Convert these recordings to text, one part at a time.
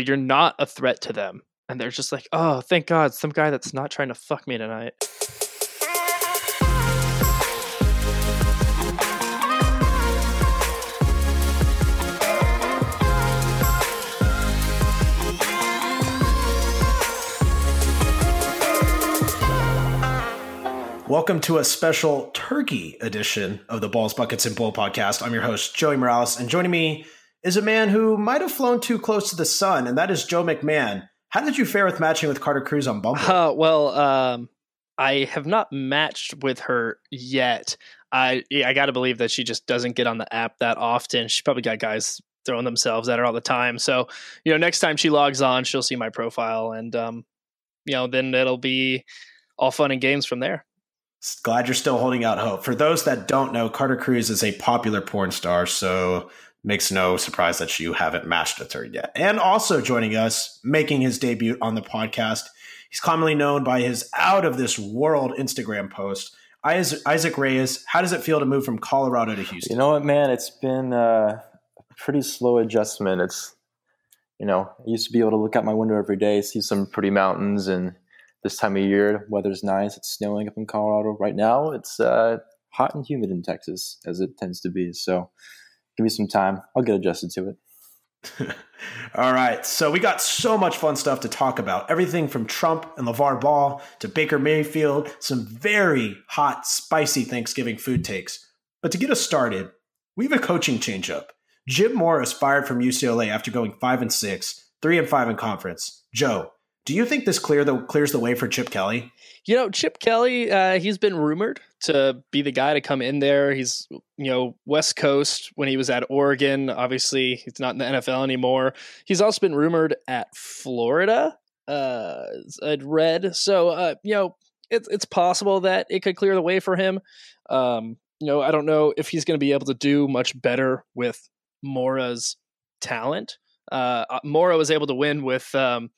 You're not a threat to them. And they're just like, oh, thank God, some guy that's not trying to fuck me tonight. Welcome to a special turkey edition of the Balls, Buckets, and Bull podcast. I'm your host, Joey Morales, and joining me is a man who might have flown too close to the sun, and that is Joe McMahon. How did you fare with matching with Carter Cruz on Bumble? Uh, well, um, I have not matched with her yet. I I got to believe that she just doesn't get on the app that often. She probably got guys throwing themselves at her all the time. So, you know, next time she logs on, she'll see my profile, and um, you know, then it'll be all fun and games from there. Glad you're still holding out hope. For those that don't know, Carter Cruz is a popular porn star, so makes no surprise that you haven't matched with her yet. And also joining us, making his debut on the podcast, he's commonly known by his out of this world Instagram post. Isaac Reyes, how does it feel to move from Colorado to Houston? You know what, man? It's been uh, a pretty slow adjustment. It's, you know, I used to be able to look out my window every day, see some pretty mountains and this time of year. Weather's nice. It's snowing up in Colorado right now. It's uh, hot and humid in Texas, as it tends to be. So give me some time. I'll get adjusted to it. All right. So we got so much fun stuff to talk about. Everything from Trump and LaVar Ball to Baker Mayfield, some very hot, spicy Thanksgiving food takes. But to get us started, we have a coaching changeup. Jim Mora fired from UCLA after going five and six, three and five in conference. Joe, do you think this clear the clears the way for Chip Kelly? You know, Chip Kelly, uh, he's been rumored to be the guy to come in there. He's, you know, West Coast when he was at Oregon. Obviously, he's not in the NFL anymore. He's also been rumored at Florida. Uh, I'd read. So, uh, you know, it's it's possible that it could clear the way for him. Um, you know, I don't know if he's going to be able to do much better with Mora's talent. Uh, uh Mora was able to win with um,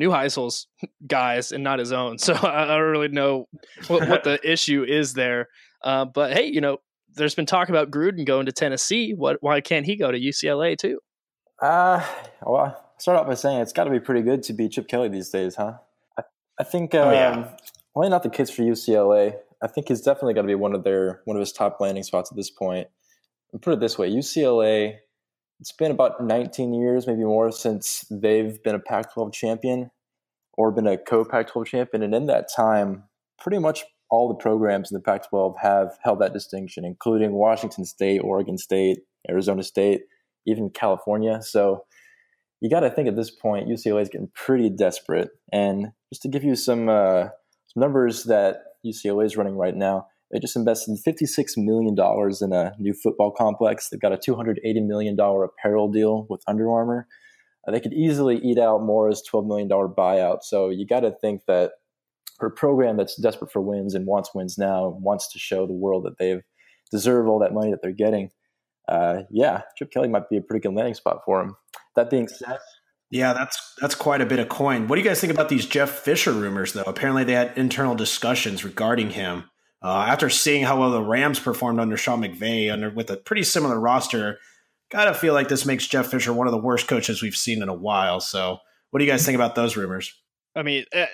Neuheisel's guys and not his own. So I don't really know what, what the issue is there. Uh, but hey, you know, there's been talk about Gruden going to Tennessee. What? Why can't he go to UCLA too? Uh, well, I'll start off by saying it's got to be pretty good to be Chip Kelly these days, huh? I, I think. Um, oh, yeah. Um, well, not the kids for UCLA. I think he's definitely got to be one of their one of his top landing spots at this point. And put it this way: UCLA it's been about 19 years, maybe more, since they've been a Pac 12 champion or been a co Pac 12 champion. And in that time, pretty much all the programs in the Pac 12 have held that distinction, including Washington State, Oregon State, Arizona State, even California. So you got to think at this point, UCLA is getting pretty desperate. And just to give you some, uh, some numbers that UCLA is running right now, they just invested $56 million in a new football complex. They've got a $280 million apparel deal with Under Armour. Uh, they could easily eat out Mora's $12 million buyout. So you got to think that for a program that's desperate for wins and wants wins now, wants to show the world that they've deserve all that money that they're getting. Uh, yeah, Chip Kelly might be a pretty good landing spot for him. That being said, yeah, that's that's quite a bit of coin. What do you guys think about these Jeff Fisher rumors, though? Apparently, they had internal discussions regarding him. Uh, after seeing how well the Rams performed under Sean McVay, under with a pretty similar roster, gotta feel like this makes Jeff Fisher one of the worst coaches we've seen in a while. So, what do you guys think about those rumors? I mean, eh,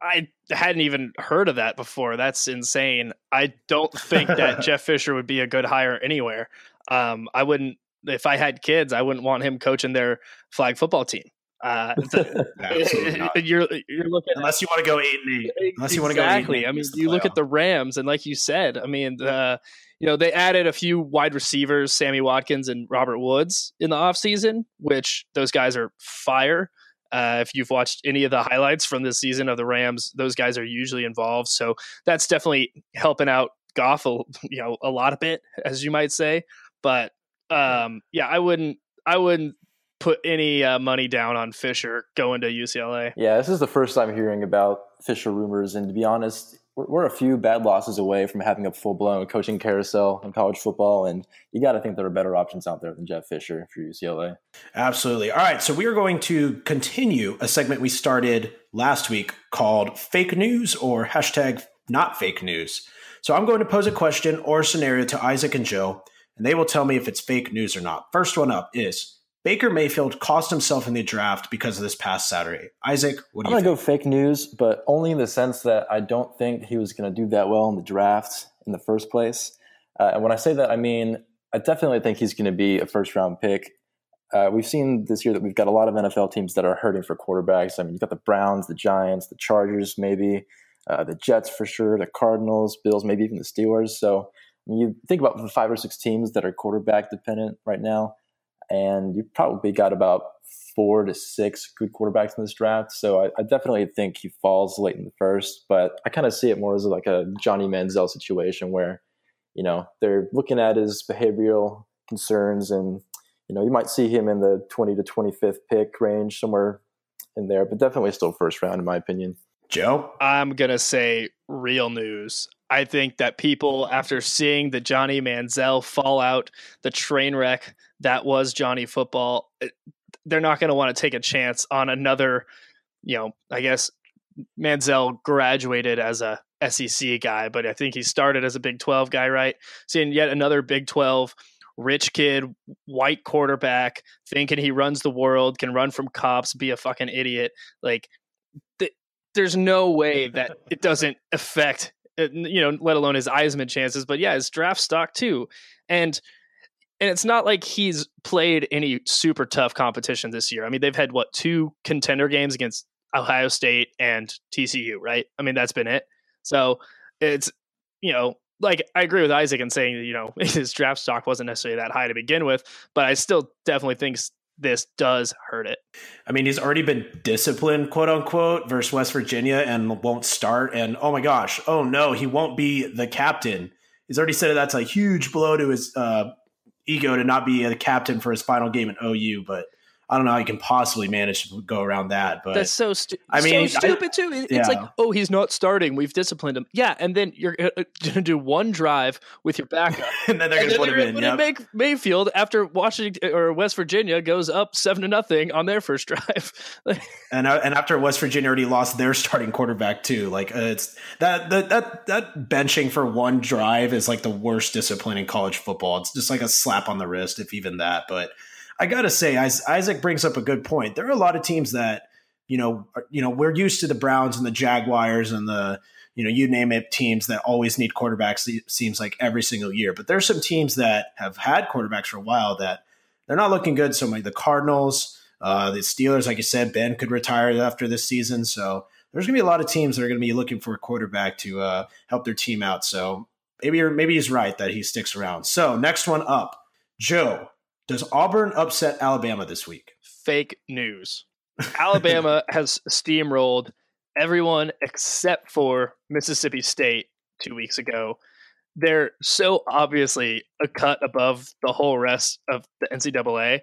I hadn't even heard of that before. That's insane. I don't think that Jeff Fisher would be a good hire anywhere. Um, I wouldn't if I had kids. I wouldn't want him coaching their flag football team. Uh, you're you're looking unless you want to go eight and eight. Unless you want to go exactly. I mean, you look at the Rams, and like you said, I mean, uh, you know, they added a few wide receivers, Sammy Watkins and Robert Woods, in the offseason, which those guys are fire. Uh, if you've watched any of the highlights from this season of the Rams, those guys are usually involved. So that's definitely helping out Goff, a, you know, a lot of bit, as you might say. But um, yeah, I wouldn't, I wouldn't put any uh, money down on Fisher going to UCLA. Yeah, this is the first time hearing about Fisher rumors, and to be honest, we're, we're a few bad losses away from having a full blown coaching carousel in college football, and you got to think there are better options out there than Jeff Fisher for UCLA. Absolutely. All right, so we are going to continue a segment we started last week called "Fake News" or hashtag Not Fake News. So I'm going to pose a question or a scenario to Isaac and Joe, and they will tell me if it's fake news or not. First one up is Baker Mayfield cost himself in the draft because of this past Saturday. Isaac, what do I'm you? I'm gonna go fake news, but only in the sense that I don't think he was gonna do that well in the draft in the first place. Uh, and when I say that, I mean I definitely think he's gonna be a first round pick. Uh, we've seen this year that we've got a lot of NFL teams that are hurting for quarterbacks. I mean, you've got the Browns, the Giants, the Chargers, maybe uh, the Jets for sure, the Cardinals, Bills, maybe even the Steelers. So I mean, you think about the five or six teams that are quarterback dependent right now and you probably got about four to six good quarterbacks in this draft. So I, I definitely think he falls late in the first, but I kind of see it more as like a Johnny Manziel situation where, you know, they're looking at his behavioral concerns and, you know, you might see him in the 20 to 25th pick range somewhere in there, but definitely still first round in my opinion. Joe? I'm going to say real news. I think that people, after seeing the Johnny Manziel fallout, the train wreck that was Johnny football, eh, they're not going to want to take a chance on another, you know, I guess Manziel graduated as a SEC guy, but I think he started as a Big 12 guy, right? Seeing yet another Big 12 rich kid, white quarterback, thinking he runs the world, can run from cops, be a fucking idiot. Like, th- there's no way that it doesn't affect, uh, you know, let alone his Heisman chances, but yeah, his draft stock too. And and it's not like he's played any super tough competition this year. I mean, they've had what two contender games against Ohio State and TCU, right? I mean, that's been it. So it's you know, like I agree with Isaac in saying you know his draft stock wasn't necessarily that high to begin with, but I still definitely think this does hurt it. I mean, he's already been disciplined, quote unquote, versus West Virginia and won't start. And oh my gosh, oh no, he won't be the captain. He's already said that's a huge blow to his uh, ego to not be the captain for his final game at OU, but I don't know how you can possibly manage to go around that, but that's so stupid. I mean, so stupid too. It's yeah. like, oh, he's not starting. We've disciplined him. Yeah, and then you're uh, uh, going to do one drive with your backup, and then they're going to put him in. Yep. Baker Mayfield after Washington or West Virginia goes up seven to nothing on their first drive, and uh, and after West Virginia already lost their starting quarterback too. Like uh, it's that that that that benching for one drive is like the worst discipline in college football. It's just like a slap on the wrist, if even that, but. I got to say, Isaac brings up a good point. There are a lot of teams that, you know, are, you know, we're used to the Browns and the Jaguars and the, you know, you name it, teams that always need quarterbacks. Seems like every single year. But there's some teams that have had quarterbacks for a while that they're not looking good. So like the Cardinals, uh, the Steelers, like you said, Ben could retire after this season. So there's going to be a lot of teams that are going to be looking for a quarterback to uh, help their team out. So maybe maybe he's right that he sticks around. So next one up, Joe. Does Auburn upset Alabama this week? Fake news. Alabama has steamrolled everyone except for Mississippi State two weeks ago. They're so obviously a cut above the whole rest of the NCAA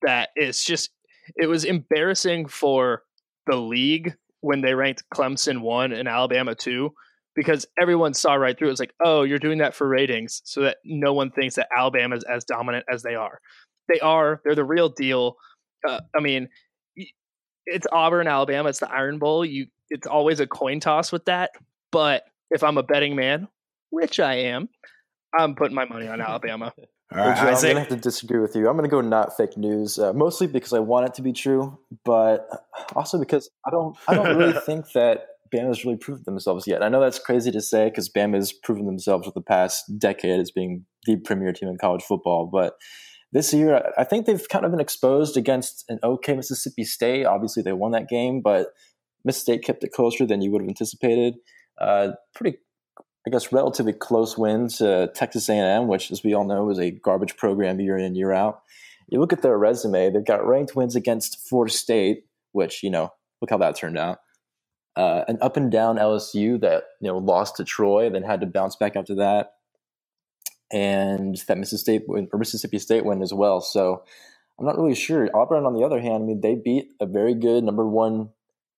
that it's just it was embarrassing for the league when they ranked Clemson one and Alabama two because everyone saw right through it. It was like, oh, you're doing that for ratings so that no one thinks that Alabama is as dominant as they are. They are. They're the real deal. Uh, I mean, it's Auburn, Alabama. It's the Iron Bowl. You, it's always a coin toss with that. But if I'm a betting man, which I am, I'm putting my money on Alabama. All right, Joe, I'm going to have to disagree with you. I'm going to go not fake news, uh, mostly because I want it to be true, but also because I don't. I don't really think that Bama's really proved themselves yet. I know that's crazy to say because Bama's proven themselves for the past decade as being the premier team in college football. But this year, I think they've kind of been exposed against an okay Mississippi State. Obviously, they won that game, but Mississippi State kept it closer than you would have anticipated. Uh, pretty, I guess, relatively close win to Texas A&M, which, as we all know, is a garbage program year in and year out. You look at their resume; they've got ranked wins against Florida State, which you know, look how that turned out uh, an up and down LSU that you know lost to Troy, then had to bounce back after that, and that Mississippi State win, or Mississippi State win as well. So I'm not really sure. Auburn, on the other hand, I mean they beat a very good number one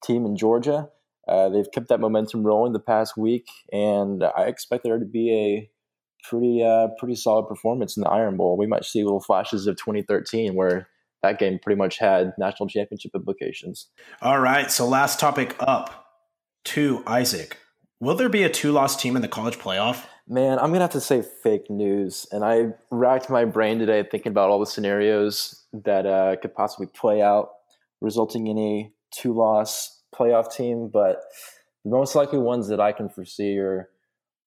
team in Georgia. Uh, they've kept that momentum rolling the past week, and I expect there to be a pretty uh, pretty solid performance in the Iron Bowl. We might see little flashes of 2013 where that game pretty much had national championship implications. All right, so last topic up to Isaac. Will there be a two loss team in the college playoff? Man, I'm gonna have to say fake news. And I racked my brain today thinking about all the scenarios that uh, could possibly play out, resulting in a two-loss playoff team. But the most likely ones that I can foresee are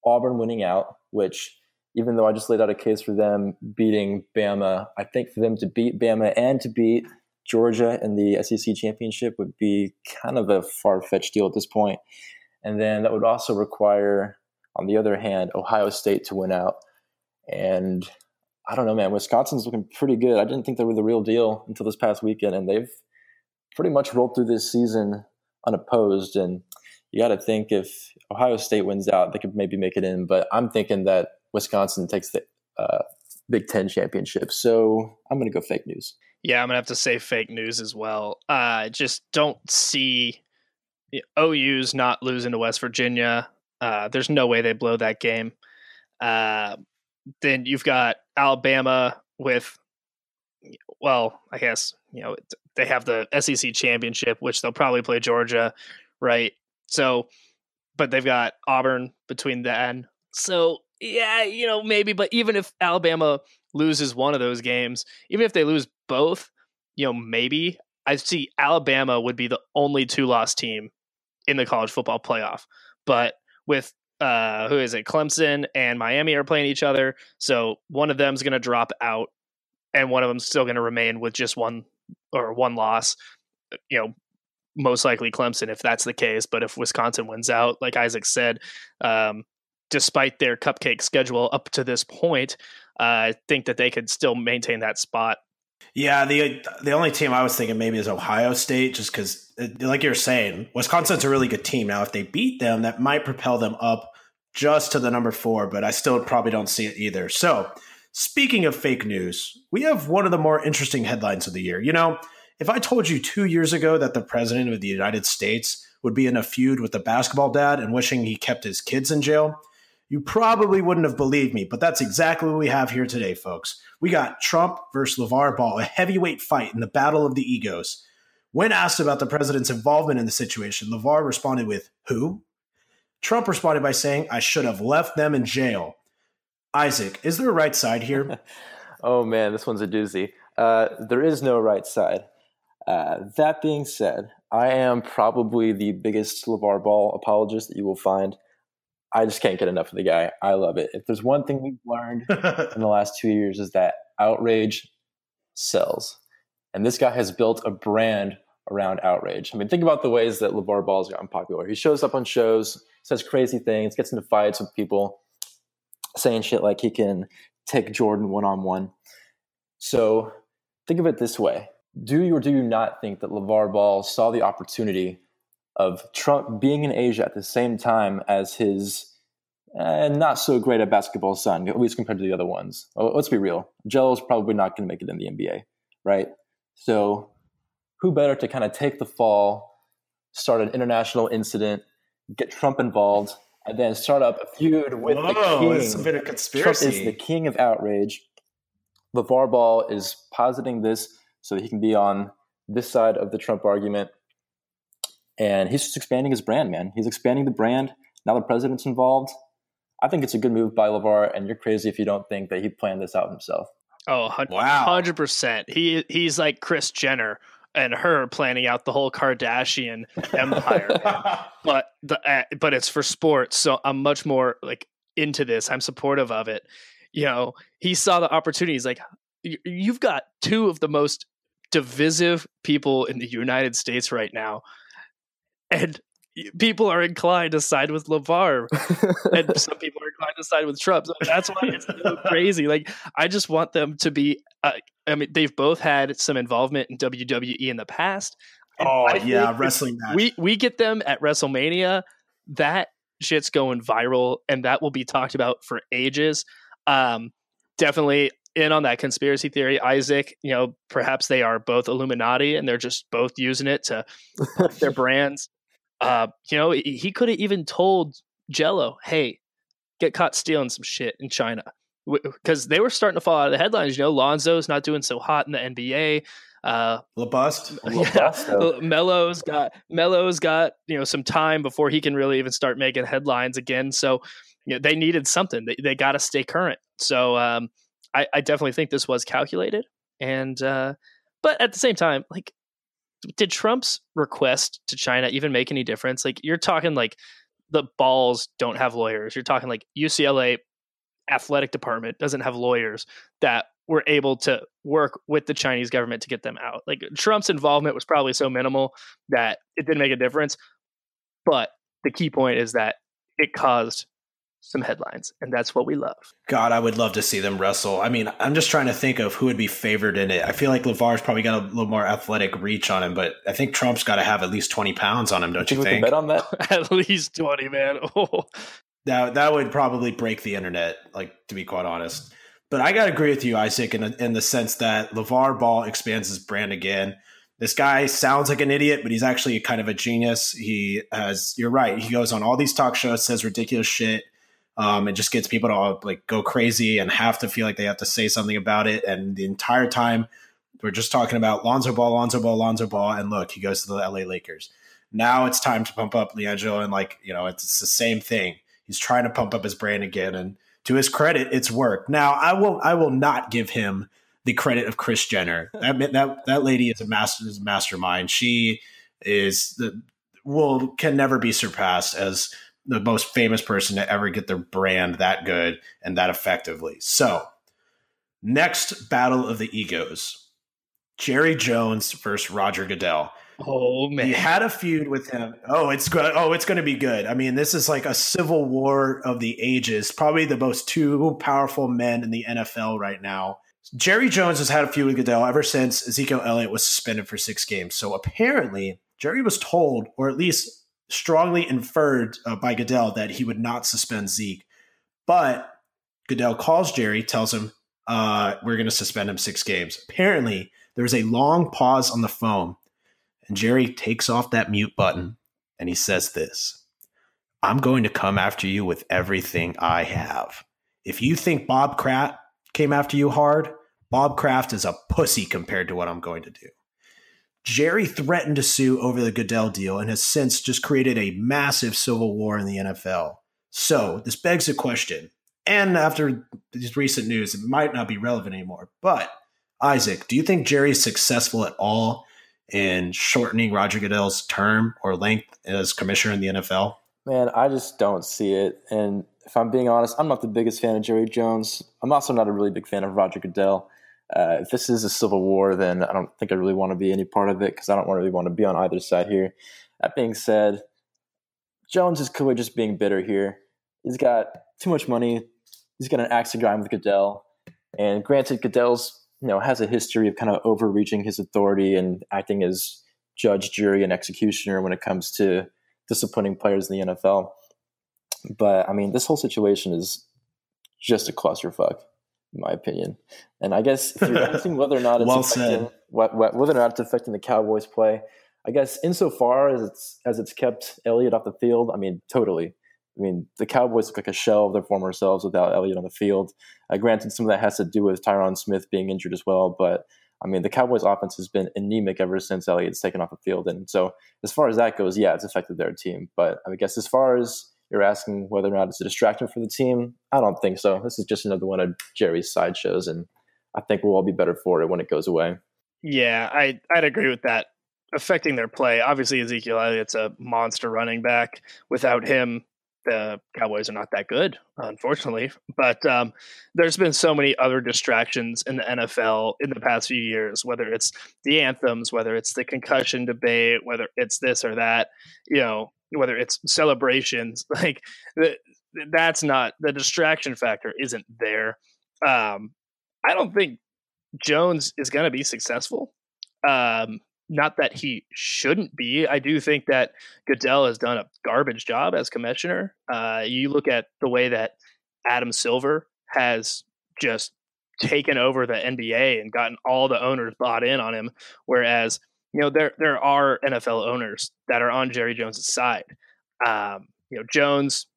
Auburn winning out, which even though I just laid out a case for them beating Bama, I think for them to beat Bama and to beat Georgia in the SEC championship would be kind of a far fetched deal at this point. And then that would also require, on the other hand, Ohio State to win out. And I don't know, man. Wisconsin's looking pretty good. I didn't think they were the real deal until this past weekend, and they've pretty much rolled through this season unopposed. And you got to think if Ohio State wins out, they could maybe make it in. But I'm thinking that Wisconsin takes the uh, Big Ten championship. So I'm going to go fake news. Yeah, I'm gonna have to say fake news as well. Uh, just don't see OU's not losing to West Virginia. Uh, there's no way they blow that game. Uh, then you've got Alabama with, well, I guess you know they have the SEC championship, which they'll probably play Georgia, right? So, but they've got Auburn between then. So yeah, you know maybe, but even if Alabama loses one of those games, even if they lose both, you know, maybe I see Alabama would be the only two loss team in the college football playoff. But with uh, who is it? Clemson and Miami are playing each other, so one of them's going to drop out, and one of them's still going to remain with just one or one loss. You know, most likely Clemson if that's the case. But if Wisconsin wins out, like Isaac said, um, despite their cupcake schedule up to this point, uh, I think that they could still maintain that spot. Yeah, the the only team I was thinking maybe is Ohio State, just because, uh, like you're saying, Wisconsin's a really good team. Now, if they beat them, that might propel them up just to the number four, but I still probably don't see it either. So, speaking of fake news, we have one of the more interesting headlines of the year. You know, if I told you two years ago that the president of the United States would be in a feud with the basketball dad and wishing he kept his kids in jail, you probably wouldn't have believed me, but that's exactly what we have here today, folks. We got Trump versus LaVar Ball, a heavyweight fight in the battle of the egos. When asked about the president's involvement in the situation, LaVar responded with, Who? Trump responded by saying, I should have left them in jail. Isaac, is there a right side here? oh, man, this one's a doozy. Uh, there is no right side. Uh, that being said, I am probably the biggest LaVar Ball apologist that you will find. I just can't get enough of the guy. I love it. If there's one thing we've learned in the last two years is that outrage sells. And this guy has built a brand around outrage. I mean, think about the ways that LaVar Ball's gotten popular. He shows up on shows, says crazy things, gets into fights with people, saying shit like he can take Jordan one on one. So think of it this way. Do you or do you not think that LaVar Ball saw the opportunity of Trump being in Asia at the same time as his uh, not so great at basketball son, at least compared to the other one's. Well, let's be real. Gelo's probably not going to make it in the NBA, right? So, who better to kind of take the fall, start an international incident, get Trump involved, and then start up a feud with Whoa, the king? It's a bit of conspiracy. Trump is the king of outrage. LaVar Ball is positing this so that he can be on this side of the Trump argument and he's just expanding his brand, man. He's expanding the brand. Now the president's involved. I think it's a good move by LaVar, and you're crazy if you don't think that he planned this out himself. Oh, wow. 100%. He, he's like Kris Jenner and her planning out the whole Kardashian empire. but the uh, but it's for sports, so I'm much more like into this. I'm supportive of it. You know, he saw the opportunities like, you've got two of the most divisive people in the United States right now and people are inclined to side with LaVar, and some people are inclined to side with Trump. So that's why it's so crazy. Like, I just want them to be. Uh, I mean, they've both had some involvement in WWE in the past. Oh yeah, wrestling match. We we get them at WrestleMania. That shit's going viral, and that will be talked about for ages. Um, definitely in on that conspiracy theory. Isaac, you know, perhaps they are both Illuminati, and they're just both using it to their brands. Uh, you know, he could have even told Gelo, "Hey, get caught stealing some shit in China," because they were starting to fall out of the headlines. You know, Lonzo's not doing so hot in the NBA. Uh, Labust, yeah, Melo's got Melo's got you know some time before he can really even start making headlines again. So you know, they needed something. They they got to stay current. So um, I, I definitely think this was calculated, and uh, But at the same time, like, did Trump's request to China even make any difference? Like, you're talking like the balls don't have lawyers. You're talking like UCLA athletic department doesn't have lawyers that were able to work with the Chinese government to get them out. Like Trump's involvement was probably so minimal that it didn't make a difference. But the key point is that it caused some headlines, and that's what we love. God, I would love to see them wrestle. I mean, I'm just trying to think of who would be favored in it. I feel like LaVar's probably got a little more athletic reach on him, but I think Trump's got to have at least 20 pounds on him, don't you, you think? bet on that? at least 20, man. Oh. That, that would probably break the internet, like to be quite honest. But I got to agree with you, Isaac, in, in the sense that LaVar Ball expands his brand again. This guy sounds like an idiot, but he's actually kind of a genius. He has, you're right. He goes on all these talk shows, says ridiculous shit, um, and just gets people to like go crazy and have to feel like they have to say something about it. And the entire time, we're just talking about Lonzo Ball, Lonzo Ball, Lonzo Ball, and look, he goes to the LA Lakers. Now it's time to pump up LiAngelo, and like you know, it's, it's the same thing. He's trying to pump up his brand again, and to his credit, it's worked. Now, I will I will not give him the credit of Kris Jenner. That that that lady is a master is a mastermind. She is the will can never be surpassed as the most famous person to ever get their brand that good and that effectively. So, next battle of the egos. Jerry Jones versus Roger Goodell. Oh man, he had a feud with him. Oh, it's good. Oh, it's going to be good. I mean, this is like a civil war of the ages. Probably the most two powerful men in the NFL right now. Jerry Jones has had a feud with Goodell ever since Ezekiel Elliott was suspended for six games. So apparently, Jerry was told, or at least strongly inferred uh, by Goodell, that he would not suspend Zeke. But Goodell calls Jerry, tells him, uh, "We're going to suspend him six games." Apparently, there's a long pause on the phone and Jerry takes off that mute button and he says this I'm going to come after you with everything I have. If you think Bob Kraft came after you hard, Bob Kraft is a pussy compared to what I'm going to do. Jerry threatened to sue over the Goodell deal and has since just created a massive civil war in the NFL. So, this begs a question. And after this recent news, it might not be relevant anymore. But, Isaac, do you think Jerry is successful at all in shortening Roger Goodell's term or length as commissioner in the NFL? Man, I just don't see it. And if I'm being honest, I'm not the biggest fan of Jerry Jones. I'm also not a really big fan of Roger Goodell. Uh, if this is a civil war, then I don't think I really want to be any part of it because I don't really want to be on either side here. That being said, Jones is clearly just being bitter here. He's got too much money. He's got an axe to grind with Goodell. And granted, Goodell's you know has a history of kind of overreaching his authority and acting as judge, jury, and executioner when it comes to disciplining players in the NFL. But I mean, this whole situation is just a clusterfuck, in my opinion. And I guess if you're asking whether or not it's well affecting, what, what, whether or not it's affecting the Cowboys' play, I guess insofar as it's as it's kept Elliott off the field, I mean, totally. I mean, the Cowboys look like a shell of their former selves without Elliott on the field. Uh, granted, some of that has to do with Tyron Smith being injured as well, but I mean, the Cowboys' offense has been anemic ever since Elliott's taken off the field, and so as far as that goes, yeah, it's affected their team. But I guess as far as you're asking whether or not it's a distraction for the team, I don't think so. This is just another one of Jerry's sideshows, and I think we'll all be better for it when it goes away. Yeah, I I'd agree with that. Affecting their play, obviously Ezekiel Elliott's a monster running back. Without him, the Cowboys are not that good, unfortunately. But um, there's been so many other distractions in the NFL in the past few years, whether it's the anthems, whether it's the concussion debate, whether it's this or that, you know, whether it's celebrations. Like that's not the distraction factor isn't there. Um, I don't think Jones is going to be successful. Um, not that he shouldn't be. I do think that Goodell has done a garbage job as commissioner. Uh, you look at the way that Adam Silver has just taken over the NBA and gotten all the owners bought in on him, whereas you know there there are NFL owners that are on Jerry Jones' side. Um, you know Jones,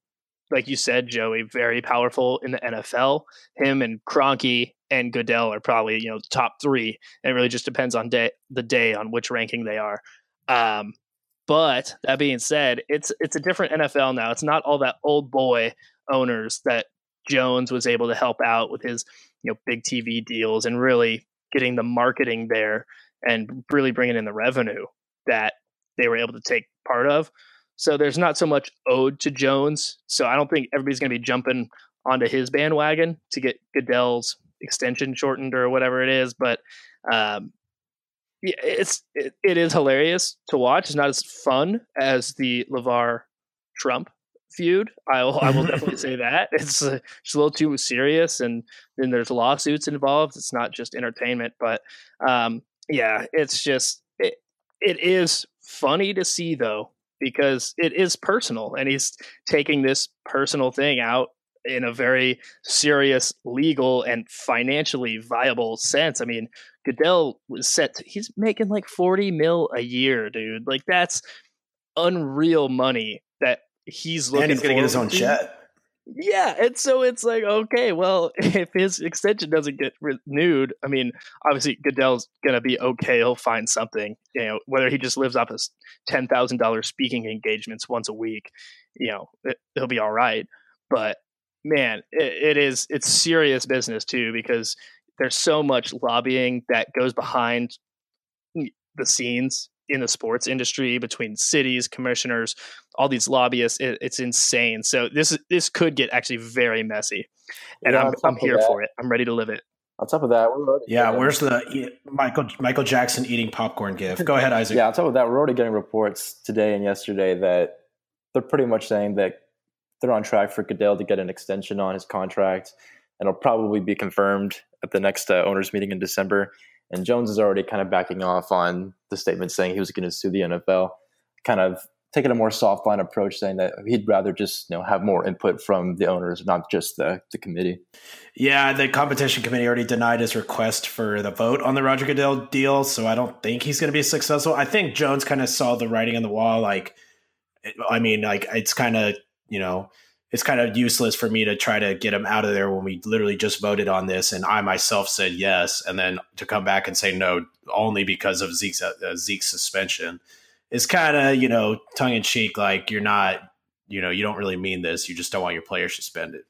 like you said, Joey, very powerful in the NFL. Him and Kroenke and Goodell are probably you know top three. And it really just depends on day the day on which ranking they are. Um, but that being said, it's it's a different NFL now. It's not all that old boy owners that Jones was able to help out with his you know big TV deals and really getting the marketing there and really bringing in the revenue that they were able to take part of. So there's not so much owed to Jones. So I don't think everybody's going to be jumping onto his bandwagon to get Goodell's extension shortened or whatever it is. But um, yeah, it's it, it is hilarious to watch. It's not as fun as the LaVar Trump feud. I will I will definitely say that it's uh, just a little too serious, and then there's lawsuits involved. It's not just entertainment, but um, yeah, it's just it, it is funny to see though because it is personal, and he's taking this personal thing out in a very serious legal and financially viable sense. I mean, Goodell was set to, he's making like 40 mil a year, dude. Like that's unreal money that he's looking and he's going to get his own jet. Yeah, and so it's like okay, well, if his extension doesn't get renewed, I mean, obviously Goodell's gonna be okay. He'll find something, you know, whether he just lives off his ten thousand dollars speaking engagements once a week, you know, it, he'll be all right. But man, it, it is it's serious business too because there's so much lobbying that goes behind the scenes in the sports industry between cities, commissioners, all these lobbyists. It, it's insane. So this this could get actually very messy, and yeah, I'm I'm here that, for it. I'm ready to live it. On top of that, yeah, where's the Michael Michael Jackson eating popcorn gift? Go ahead, Isaac. yeah, on top of that, we're already getting reports today and yesterday that they're pretty much saying that they're on track for Goodell to get an extension on his contract, and it'll probably be confirmed at the next uh, owners meeting in December. And Jones is already kind of backing off on the statement saying he was going to sue the NFL, kind of taking a more soft line approach, saying that he'd rather just you know have more input from the owners, not just the, the committee. Yeah, the competition committee already denied his request for the vote on the Roger Goodell deal, so I don't think he's going to be successful. I think Jones kind of saw the writing on the wall. Like, I mean, like it's kind of you know it's kind of useless for me to try to get him out of there when we literally just voted on this and I myself said yes, and then to come back and say no only because of Zeke's uh, Zeke's suspension is kind of you know tongue in cheek, like you're not you know you don't really mean this, you just don't want your player suspended.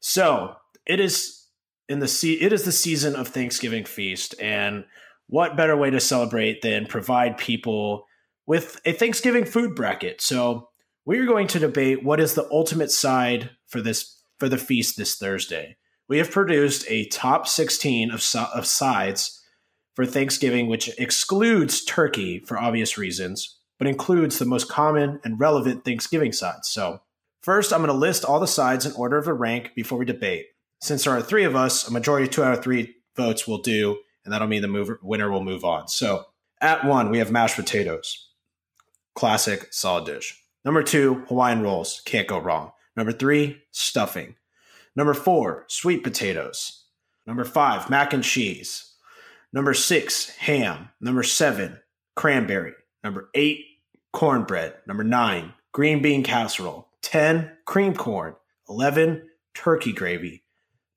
So it is in the se- it is the season of Thanksgiving feast, and what better way to celebrate than provide people with a Thanksgiving food bracket? So we are going to debate what is the ultimate side for this for the feast this Thursday. We have produced a top 16 of, of sides for Thanksgiving, which excludes turkey for obvious reasons, but includes the most common and relevant Thanksgiving sides. So, first, I'm going to list all the sides in order of a rank before we debate. Since there are three of us, a majority of two out of three votes will do, and that'll mean the mover, winner will move on. So, at one, we have mashed potatoes. Classic, solid dish. Number two, Hawaiian rolls. Can't go wrong. Number three, stuffing. Number four, sweet potatoes. Number five, mac and cheese. Number six, ham. Number seven, cranberry. Number eight, cornbread. Number nine, green bean casserole. 10, cream corn. 11, turkey gravy.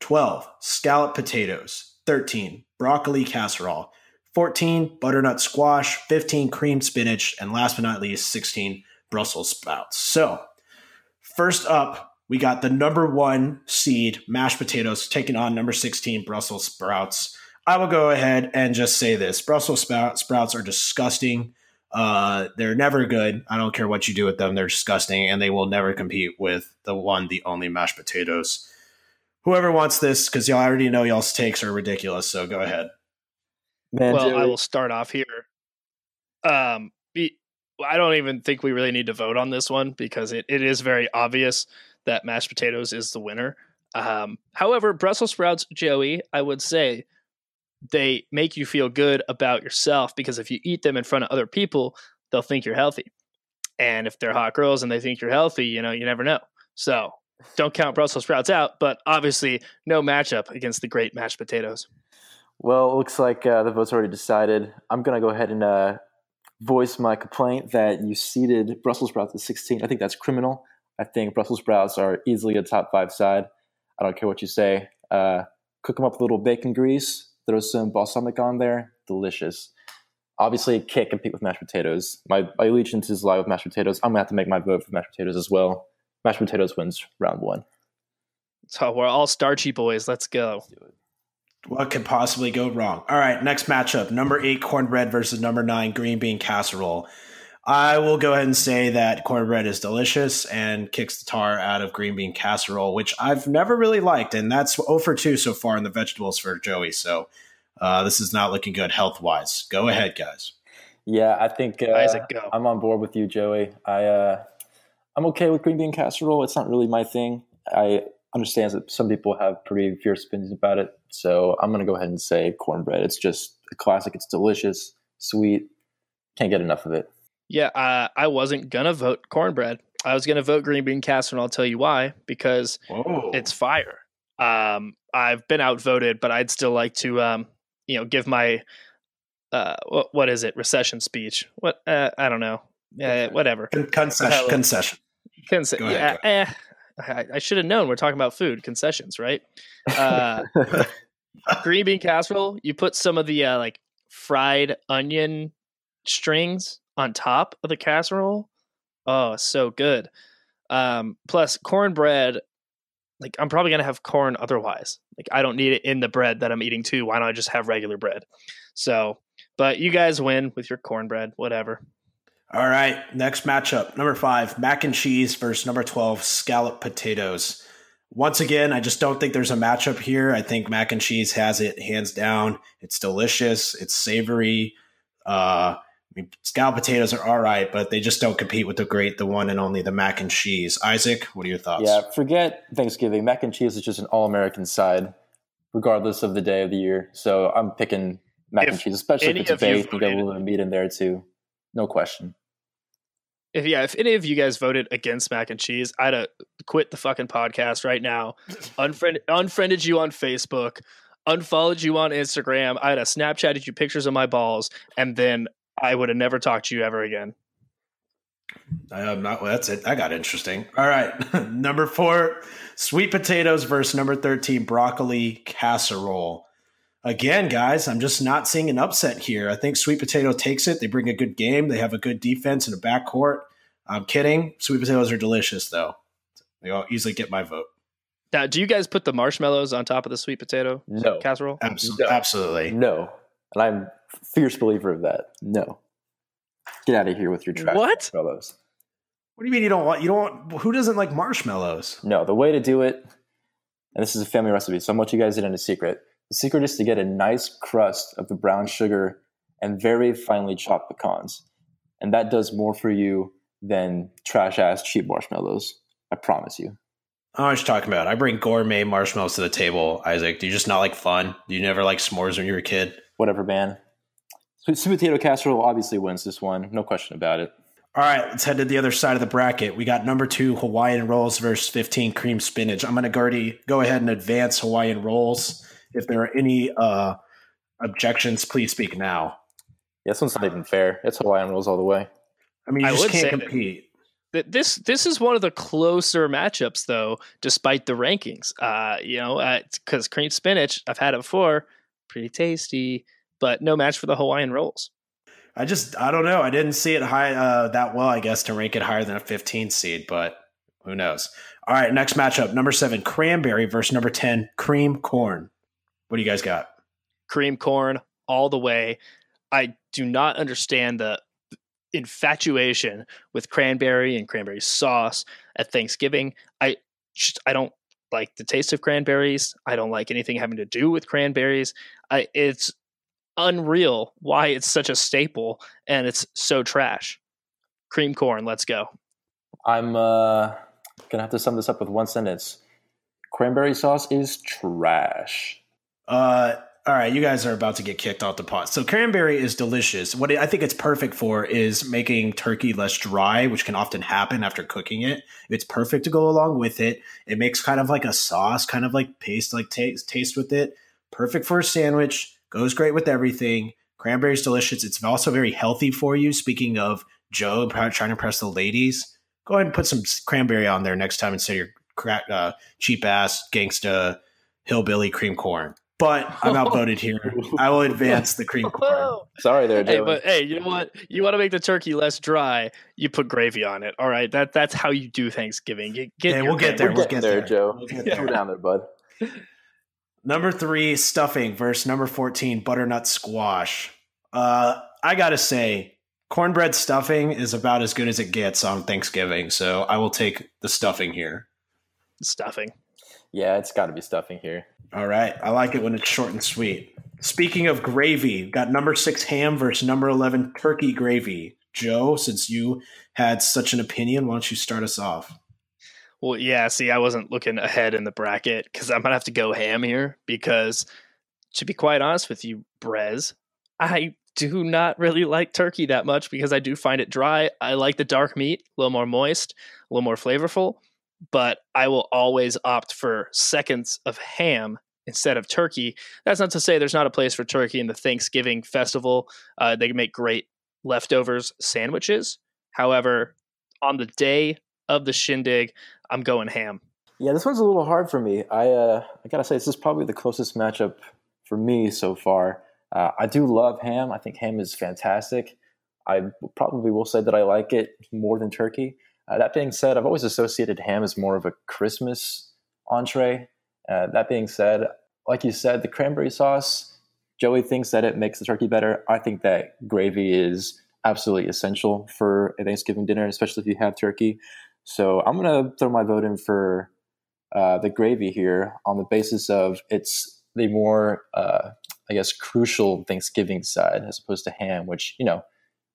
12, scallop potatoes. 13, broccoli casserole. 14, butternut squash. 15, cream spinach. And last but not least, 16, Brussels sprouts. So, first up, we got the number one seed mashed potatoes taking on number 16 Brussels sprouts. I will go ahead and just say this Brussels sprouts are disgusting. Uh, they're never good. I don't care what you do with them. They're disgusting, and they will never compete with the one, the only mashed potatoes. Whoever wants this, because y'all already know y'all's takes are ridiculous. So go ahead. Man, well, I will start off here. Um, I don't even think we really need to vote on this one because it, it is very obvious that mashed potatoes is the winner. Um, however, Brussels sprouts, Joey, I would say they make you feel good about yourself because if you eat them in front of other people, they'll think you're healthy. And if they're hot girls and they think you're healthy, you know, you never know. So don't count Brussels sprouts out, but obviously no matchup against the great mashed potatoes. Well, it looks like uh, the vote's already decided. I'm going to go ahead and uh, voice my complaint that you seeded Brussels sprouts at 16. I think that's criminal. I think Brussels sprouts are easily a top five side. I don't care what you say. Uh, cook them up with a little bacon grease, throw some balsamic on there. Delicious. Obviously, it can't compete with mashed potatoes. My, my allegiance is live with mashed potatoes. I'm going to have to make my vote for mashed potatoes as well. Mashed potatoes wins round one. So we're all starchy boys. Let's go. What could possibly go wrong? All right, next matchup: number eight cornbread versus number nine green bean casserole. I will go ahead and say that cornbread is delicious and kicks the tar out of green bean casserole, which I've never really liked, and that's 0 for 2 so far in the vegetables for Joey. So uh, this is not looking good health wise. Go ahead, guys. Yeah, I think uh, Isaac, go. I'm on board with you, Joey. I uh, I'm okay with green bean casserole. It's not really my thing. I understand that some people have pretty fierce opinions about it, so I'm gonna go ahead and say cornbread. It's just a classic. It's delicious, sweet. Can't get enough of it. Yeah, uh, I wasn't gonna vote cornbread. I was gonna vote green bean casserole. I'll tell you why. Because Whoa. it's fire. Um, I've been outvoted, but I'd still like to, um, you know, give my uh, what, what is it? Recession speech? What? Uh, I don't know. Yeah, whatever. Con- concession. Hello. Concession. Conce- Go ahead, yeah, eh, I, I should have known. We're talking about food concessions, right? Uh, green bean casserole. You put some of the uh, like fried onion strings on top of the casserole. Oh, so good. Um, plus cornbread. Like I'm probably gonna have corn otherwise. Like I don't need it in the bread that I'm eating too. Why don't I just have regular bread? So, but you guys win with your cornbread. Whatever. All right, next matchup. Number five, mac and cheese versus number 12, scallop potatoes. Once again, I just don't think there's a matchup here. I think mac and cheese has it hands down. It's delicious, it's savory. Uh, mean, scallop potatoes are all right, but they just don't compete with the great, the one and only the mac and cheese. Isaac, what are your thoughts? Yeah, forget Thanksgiving. Mac and cheese is just an all American side, regardless of the day of the year. So I'm picking mac and cheese, especially if it's of you baked. You get a little bit of meat in there too. No question. If yeah, if any of you guys voted against mac and cheese, I'd have quit the fucking podcast right now. Unfriend, unfriended you on Facebook, unfollowed you on Instagram. I'd have Snapchatted you pictures of my balls, and then I would have never talked to you ever again. I'm not. Well, that's it. That got interesting. All right, number four, sweet potatoes versus number thirteen, broccoli casserole. Again, guys, I'm just not seeing an upset here. I think sweet potato takes it. They bring a good game. They have a good defense and a backcourt. I'm kidding. Sweet potatoes are delicious, though. They'll easily get my vote. Now, do you guys put the marshmallows on top of the sweet potato No. casserole? Absolutely, No. absolutely. No. And I'm a fierce believer of that. No. Get out of here with your trash What? marshmallows. What do you mean you don't want? You don't want? Who doesn't like marshmallows? No, the way to do it, and this is a family recipe, so I want you guys in on a secret. The secret is to get a nice crust of the brown sugar and very finely chopped pecans. And that does more for you than trash ass cheap marshmallows. I promise you. I don't know what you're talking about. I bring gourmet marshmallows to the table, Isaac. Do you just not like fun? Do you never like s'mores when you were a kid? Whatever, man. Sweet sweet potato casserole obviously wins this one. No question about it. All right, let's head to the other side of the bracket. We got number two Hawaiian rolls versus 15 cream spinach. I'm going to go ahead and advance Hawaiian rolls. If there are any uh, objections, please speak now. Yeah, this one's not even fair. It's Hawaiian rolls all the way. I mean, you I just would can't say that- compete. This this is one of the closer matchups, though, despite the rankings. Uh, you know, because cream spinach, I've had it before, pretty tasty, but no match for the Hawaiian rolls. I just, I don't know. I didn't see it high uh, that well, I guess, to rank it higher than a 15 seed, but who knows? All right, next matchup number seven cranberry versus number 10 cream corn. What do you guys got? cream corn all the way. I do not understand the infatuation with cranberry and cranberry sauce at Thanksgiving. I just I don't like the taste of cranberries. I don't like anything having to do with cranberries. I it's unreal why it's such a staple and it's so trash. Cream corn, let's go. I'm uh, gonna have to sum this up with one sentence. Cranberry sauce is trash. Uh, all right, you guys are about to get kicked off the pot. So cranberry is delicious. What I think it's perfect for is making turkey less dry, which can often happen after cooking it. It's perfect to go along with it. It makes kind of like a sauce, kind of like paste, like taste taste with it. Perfect for a sandwich. Goes great with everything. Cranberry's delicious. It's also very healthy for you. Speaking of Joe trying to impress the ladies, go ahead and put some cranberry on there next time instead of your crack, uh, cheap ass gangsta hillbilly cream corn. But I'm outvoted here. I will advance the cream corn. Sorry there, Hey, but hey, you know what? You want to make the turkey less dry, you put gravy on it. All right, that that's how you do Thanksgiving. You get Yeah, your we'll get there. We're We'll getting get there, there. Joe. We'll get Slow there. down there, bud. Number three, stuffing versus number 14, butternut squash. Uh, I gotta say, cornbread stuffing is about as good as it gets on Thanksgiving. So I will take the stuffing here. Stuffing. Yeah, it's got to be stuffing here. All right. I like it when it's short and sweet. Speaking of gravy, got number six ham versus number 11 turkey gravy. Joe, since you had such an opinion, why don't you start us off? Well, yeah, see, I wasn't looking ahead in the bracket because I'm to have to go ham here because, to be quite honest with you, Brez, I do not really like turkey that much because I do find it dry. I like the dark meat, a little more moist, a little more flavorful, but I will always opt for seconds of ham instead of turkey. That's not to say there's not a place for turkey in the Thanksgiving festival. Uh, they can make great leftovers sandwiches. However, on the day of the shindig, I'm going ham. Yeah, this one's a little hard for me. I uh, I gotta say, this is probably the closest matchup for me so far. Uh, I do love ham. I think ham is fantastic. I probably will say that I like it more than turkey. Uh, that being said, I've always associated ham as more of a Christmas entree. Uh, that being said, like you said, the cranberry sauce, Joey thinks that it makes the turkey better. I think that gravy is absolutely essential for a Thanksgiving dinner, especially if you have turkey. So I'm going to throw my vote in for uh, the gravy here on the basis of it's the more, uh, I guess, crucial Thanksgiving side as opposed to ham, which you know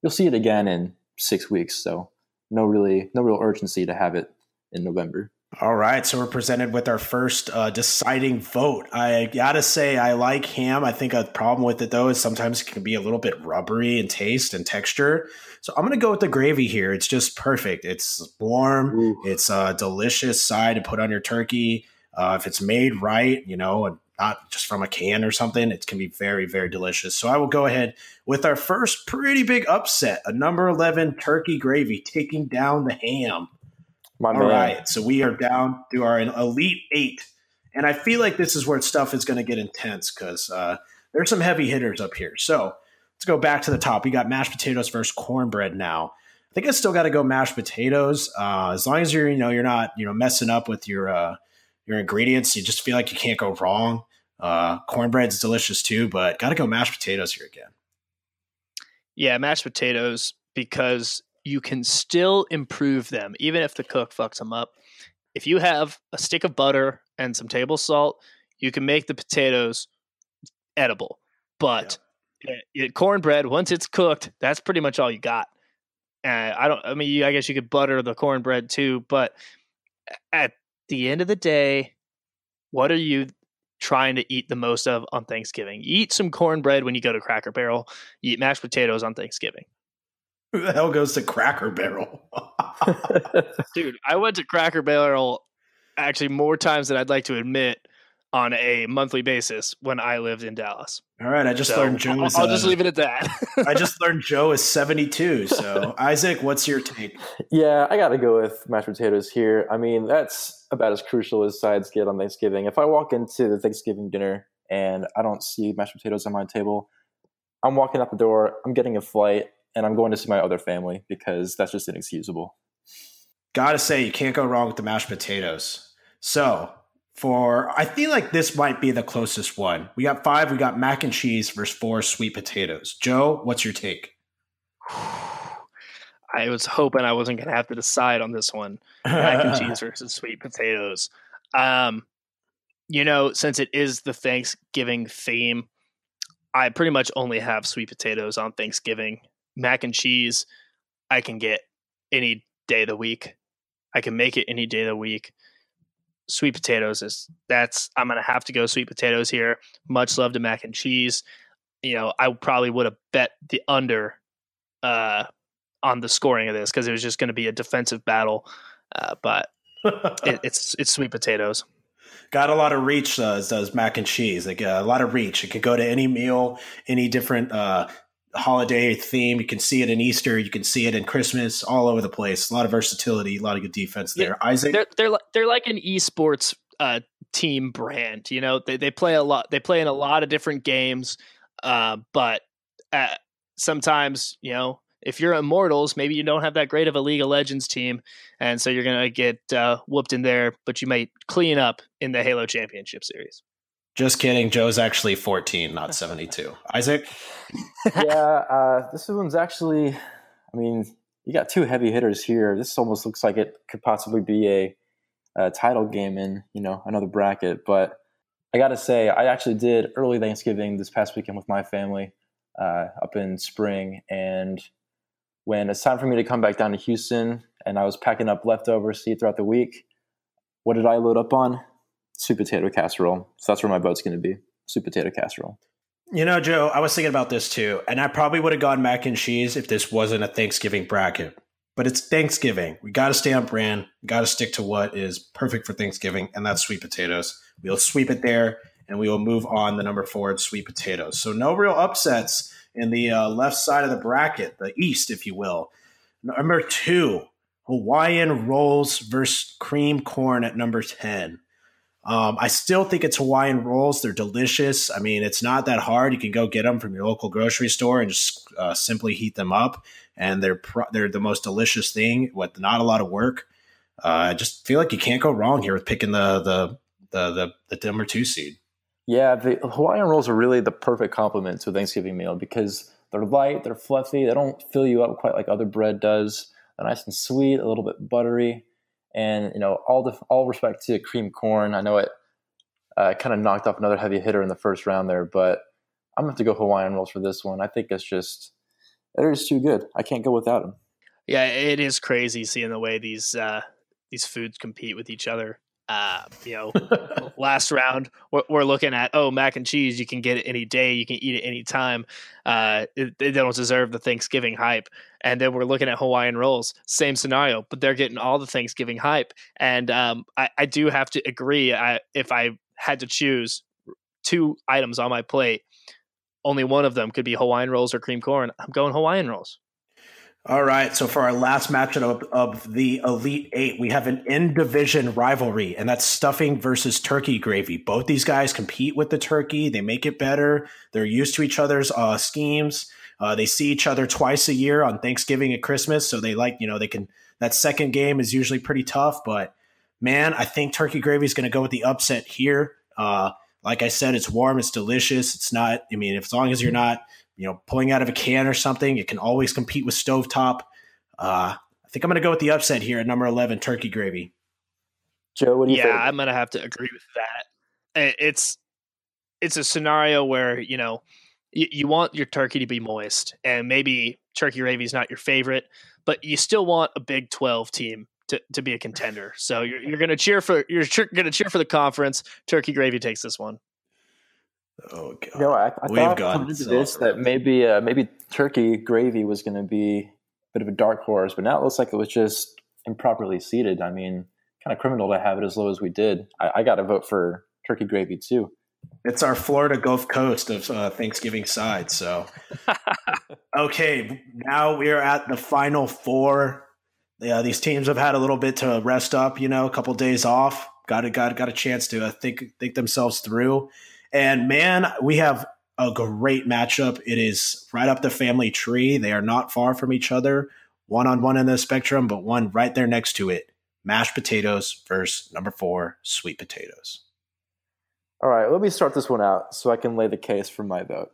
you'll see it again in six weeks. So no really, no real urgency to have it in November. All right, so we're presented with our first uh, deciding vote. I gotta say, I like ham. I think a problem with it though is sometimes it can be a little bit rubbery in taste and texture. So I'm gonna go with the gravy here. It's just perfect. It's warm. Ooh. It's a delicious side to put on your turkey. Uh, if it's made right, you know, and not just from a can or something, it can be very, very delicious. So I will go ahead with our first pretty big upset: a number eleven turkey gravy taking down the ham. My All man. right, so we are down to our elite eight, and I feel like this is where stuff is going to get intense because uh, there's some heavy hitters up here. So let's go back to the top. We got mashed potatoes versus cornbread now. I think I still got to go mashed potatoes. Uh, as long as you're, you know, you're not, you know, messing up with your uh, your ingredients. You just feel like you can't go wrong. Uh, cornbread's delicious too, but got to go mashed potatoes here again. Yeah, mashed potatoes because you can still improve them, even if the cook fucks them up. If you have a stick of butter and some table salt, you can make the potatoes edible. But yeah. cornbread, once it's cooked, that's pretty much all you got. Uh, I don't. I mean, I guess you could butter the cornbread too, but at the end of the day, what are you trying to eat the most of on Thanksgiving? eat some cornbread when you go to Cracker Barrel. You eat mashed potatoes on Thanksgiving. Who the hell goes to Cracker Barrel? Dude, I went to Cracker Barrel actually more times than I'd like to admit on a monthly basis when I lived in Dallas. All right, I just so learned Joe. I'll, I'll just leave it at that. I just learned Joe is seventy-two. So Isaac, what's your take? Yeah, I got to go with mashed potatoes here. I mean, that's about as crucial as sides get on Thanksgiving. If I walk into the Thanksgiving dinner and I don't see mashed potatoes on my table, I'm walking out the door. I'm getting a flight and I'm going to see my other family because that's just inexcusable. Gotta say, you can't go wrong with the mashed potatoes. So, for I feel like this might be the closest one. We got five, we got mac and cheese versus four sweet potatoes. Joe, what's your take? I was hoping I wasn't going to have to decide on this one. Mac and cheese versus sweet potatoes. Um, you know, since it is the Thanksgiving theme, I pretty much only have sweet potatoes on Thanksgiving mac and cheese I can get any day of the week. I can make it any day of the week. Sweet potatoes is that's I'm gonna have to go sweet potatoes here. Much love to mac and cheese. You know, I probably would have bet the under uh, on the scoring of this because it was just going to be a defensive battle. Uh, but it, it's it's sweet potatoes. Got a lot of reach does does mac and cheese. Like uh, a lot of reach. It could go to any meal, any different uh, holiday theme. You can see it in Easter. You can see it in Christmas. All over the place. A lot of versatility. A lot of good defense there. Yeah, Isaac, they're they're, they're like an esports uh, team brand. You know, they they play a lot. They play in a lot of different games. Uh, but uh, sometimes, you know, if you're immortals, maybe you don't have that great of a League of Legends team, and so you're gonna get uh, whooped in there. But you might clean up in the Halo Championship Series. Just kidding. Joe's actually 14, not 72. Isaac? yeah, uh, this one's actually, I mean, you got two heavy hitters here. This almost looks like it could possibly be a, a title game in, you know, another bracket. But I got to say, I actually did early Thanksgiving this past weekend with my family uh, up in spring. And when it's time for me to come back down to Houston and I was packing up leftovers throughout the week, what did I load up on? Sweet potato casserole. So that's where my vote's going to be sweet potato casserole. You know, Joe, I was thinking about this too, and I probably would have gone mac and cheese if this wasn't a Thanksgiving bracket. But it's Thanksgiving. We got to stay on brand. We got to stick to what is perfect for Thanksgiving, and that's sweet potatoes. We'll sweep it there, and we will move on the number four, sweet potatoes. So no real upsets in the uh, left side of the bracket, the East, if you will. Number two, Hawaiian rolls versus cream corn at number ten. Um, I still think it's Hawaiian rolls. They're delicious. I mean, it's not that hard. You can go get them from your local grocery store and just uh, simply heat them up, and they're pro- they're the most delicious thing with not a lot of work. Uh, I just feel like you can't go wrong here with picking the the the the, the number two seed. Yeah, the Hawaiian rolls are really the perfect complement to a Thanksgiving meal because they're light, they're fluffy, they don't fill you up quite like other bread does. They're nice and sweet, a little bit buttery. And you know, all the all respect to cream corn. I know it uh, kind of knocked off another heavy hitter in the first round there, but I'm gonna have to go Hawaiian rolls for this one. I think it's just it is too good. I can't go without them. Yeah, it is crazy seeing the way these uh, these foods compete with each other. Uh, you know, last round we're, we're, looking at oh mac and cheese. You can get it any day. You can eat it any time. Uh, they don't deserve the Thanksgiving hype. And then we're looking at Hawaiian rolls. Same scenario, but they're getting all the Thanksgiving hype. And um, I, I, do have to agree. I, if I had to choose two items on my plate, only one of them could be Hawaiian rolls or cream corn. I'm going Hawaiian rolls. All right. So for our last matchup of, the Elite Eight, we have an in division rivalry, and that's stuffing versus turkey gravy. Both these guys compete with the turkey. They make it better. They're used to each other's uh, schemes. Uh, they see each other twice a year on Thanksgiving and Christmas. So they like, you know, they can, that second game is usually pretty tough. But man, I think turkey gravy is going to go with the upset here. Uh, like I said, it's warm, it's delicious. It's not, I mean, as long as you're not, you know, pulling out of a can or something. It can always compete with stovetop. Uh, I think I'm going to go with the upset here at number 11, turkey gravy. Joe, what do you think? yeah, think? I'm going to have to agree with that. It's it's a scenario where you know you, you want your turkey to be moist, and maybe turkey gravy is not your favorite, but you still want a Big 12 team to, to be a contender. So you're, you're going to cheer for you're going to cheer for the conference. Turkey gravy takes this one. Oh god! No, I, I We've thought coming into this that maybe uh, maybe turkey gravy was going to be a bit of a dark horse, but now it looks like it was just improperly seated. I mean, kind of criminal to have it as low as we did. I, I got to vote for turkey gravy too. It's our Florida Gulf Coast of uh, Thanksgiving side. So, okay, now we are at the final four. Yeah, these teams have had a little bit to rest up. You know, a couple days off. Got a, got got a chance to uh, think think themselves through. And man, we have a great matchup. It is right up the family tree. They are not far from each other, one on one in the spectrum, but one right there next to it. Mashed potatoes versus number four, sweet potatoes. All right, let me start this one out so I can lay the case for my vote.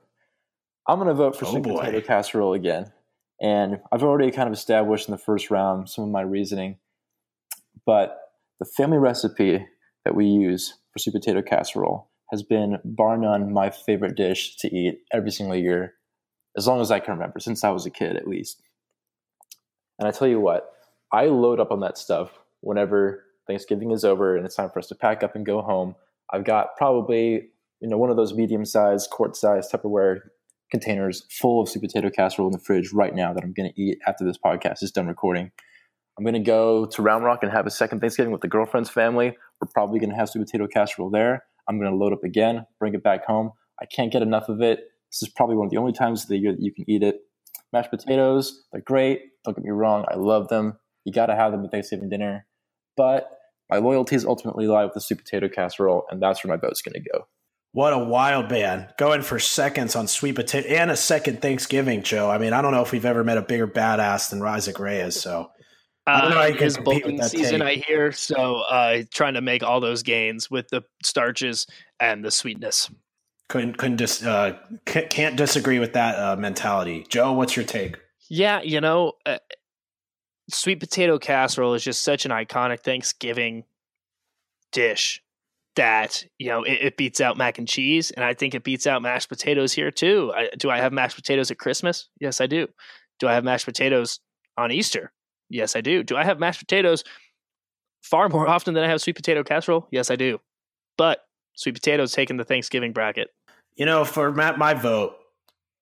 I'm going to vote for oh sweet boy. potato casserole again. And I've already kind of established in the first round some of my reasoning. But the family recipe that we use for sweet potato casserole has been bar none my favorite dish to eat every single year, as long as I can remember, since I was a kid at least. And I tell you what, I load up on that stuff whenever Thanksgiving is over and it's time for us to pack up and go home. I've got probably you know one of those medium-sized, quart-sized Tupperware containers full of sweet potato casserole in the fridge right now that I'm going to eat after this podcast is done recording. I'm going to go to Round Rock and have a second Thanksgiving with the girlfriend's family. We're probably going to have sweet potato casserole there. I'm going to load up again, bring it back home. I can't get enough of it. This is probably one of the only times of the year that you can eat it. Mashed potatoes, they're great. Don't get me wrong, I love them. You got to have them at Thanksgiving dinner. But my loyalties ultimately lie with the sweet potato casserole, and that's where my vote's going to go. What a wild band. Going for seconds on sweet potato and a second Thanksgiving, Joe. I mean, I don't know if we've ever met a bigger badass than Isaac Reyes. So I don't know how you his bowling season, take. I hear. So uh, trying to make all those gains with the starches and the sweetness. Couldn't couldn't just uh, can't disagree with that uh, mentality. Joe, what's your take? Yeah, you know, uh, sweet potato casserole is just such an iconic Thanksgiving dish that you know it, it, beats out mac and cheese, and I think it beats out mashed potatoes here too. I, do I have mashed potatoes at Christmas? Yes, I do. Do I have mashed potatoes on Easter? Yes, I do. Do I have mashed potatoes far more often than I have sweet potato casserole? Yes, I do. But sweet potatoes taking the Thanksgiving bracket. You know, for my vote,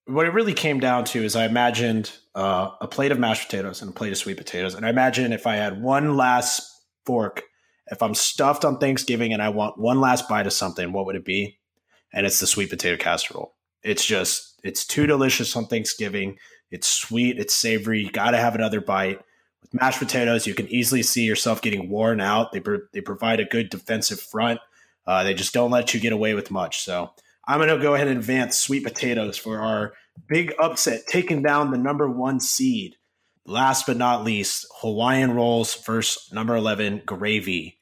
what it really came down to is I imagined uh, a plate of mashed potatoes and a plate of sweet potatoes, and I imagine if I had one last fork if I'm stuffed on Thanksgiving and I want one last bite of something, what would it be? And it's the sweet potato casserole. It's just, it's too delicious on Thanksgiving. It's sweet, it's savory. You got to have another bite. With mashed potatoes, you can easily see yourself getting worn out. They, pro- they provide a good defensive front. Uh, they just don't let you get away with much. So I'm going to go ahead and advance sweet potatoes for our big upset, taking down the number one seed. Last but not least, Hawaiian rolls versus number 11, gravy.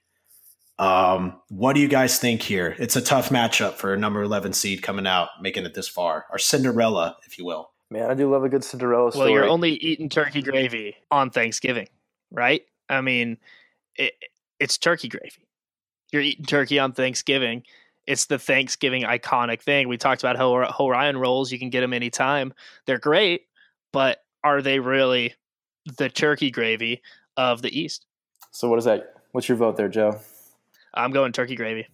Um, what do you guys think here? It's a tough matchup for a number 11 seed coming out, making it this far. Our Cinderella, if you will. Man, I do love a good Cinderella story. Well, you're only eating turkey gravy on Thanksgiving, right? I mean, it, it's turkey gravy. You're eating turkey on Thanksgiving. It's the Thanksgiving iconic thing. We talked about Hawaiian rolls. You can get them anytime. They're great, but are they really the turkey gravy of the East? So, what is that? What's your vote there, Joe? I'm going turkey gravy.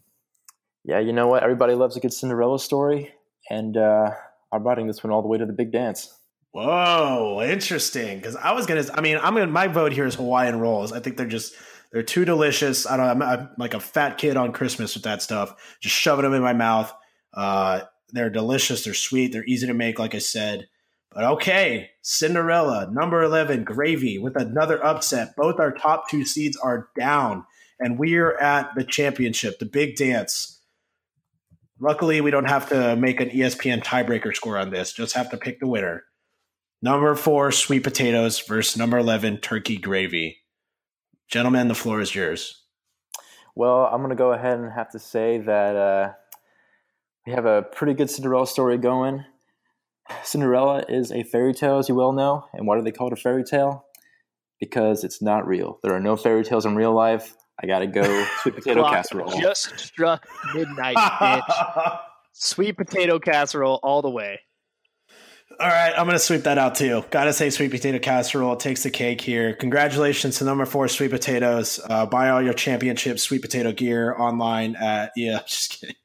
Yeah, you know what? Everybody loves a good Cinderella story, and uh, I'm riding this one all the way to the big dance. Whoa, interesting. Because I was gonna, I mean, I'm gonna. My vote here is Hawaiian rolls. I think they're just they're too delicious. I don't. I'm, I'm like a fat kid on Christmas with that stuff. Just shoving them in my mouth. Uh, they're delicious. They're sweet. They're easy to make. Like I said. But okay, Cinderella, number 11, Gravy with another upset. Both our top two seeds are down and we're at the championship, the big dance. Luckily, we don't have to make an ESPN tiebreaker score on this, just have to pick the winner. Number four, sweet potatoes versus number 11, turkey gravy. Gentlemen, the floor is yours. Well, I'm going to go ahead and have to say that uh, we have a pretty good Cinderella story going. Cinderella is a fairy tale, as you well know. And why do they call it a fairy tale? Because it's not real. There are no fairy tales in real life. I gotta go sweet potato casserole. Just struck midnight, bitch. sweet potato casserole all the way. All right, I'm going to sweep that out too. Gotta say, sweet potato casserole takes the cake here. Congratulations to number four, sweet potatoes. Uh, buy all your championship sweet potato gear online at, yeah, just kidding.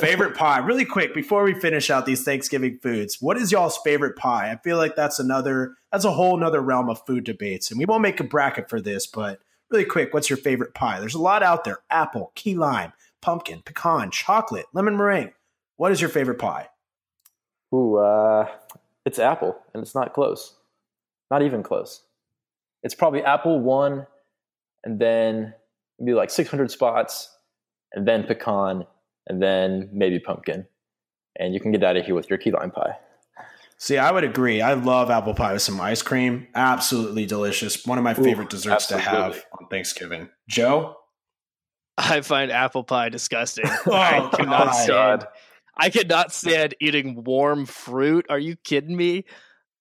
favorite pie, really quick before we finish out these Thanksgiving foods. What is y'all's favorite pie? I feel like that's another, that's a whole nother realm of food debates. And we won't make a bracket for this, but really quick, what's your favorite pie? There's a lot out there apple, key lime, pumpkin, pecan, chocolate, lemon meringue. What is your favorite pie? Ooh, uh, it's apple, and it's not close. Not even close. It's probably apple one, and then maybe like 600 spots, and then pecan, and then maybe pumpkin. And you can get out of here with your key lime pie. See, I would agree. I love apple pie with some ice cream. Absolutely delicious. One of my favorite Ooh, desserts absolutely. to have on Thanksgiving. Joe? I find apple pie disgusting. oh, I cannot stand. I cannot stand eating warm fruit. Are you kidding me?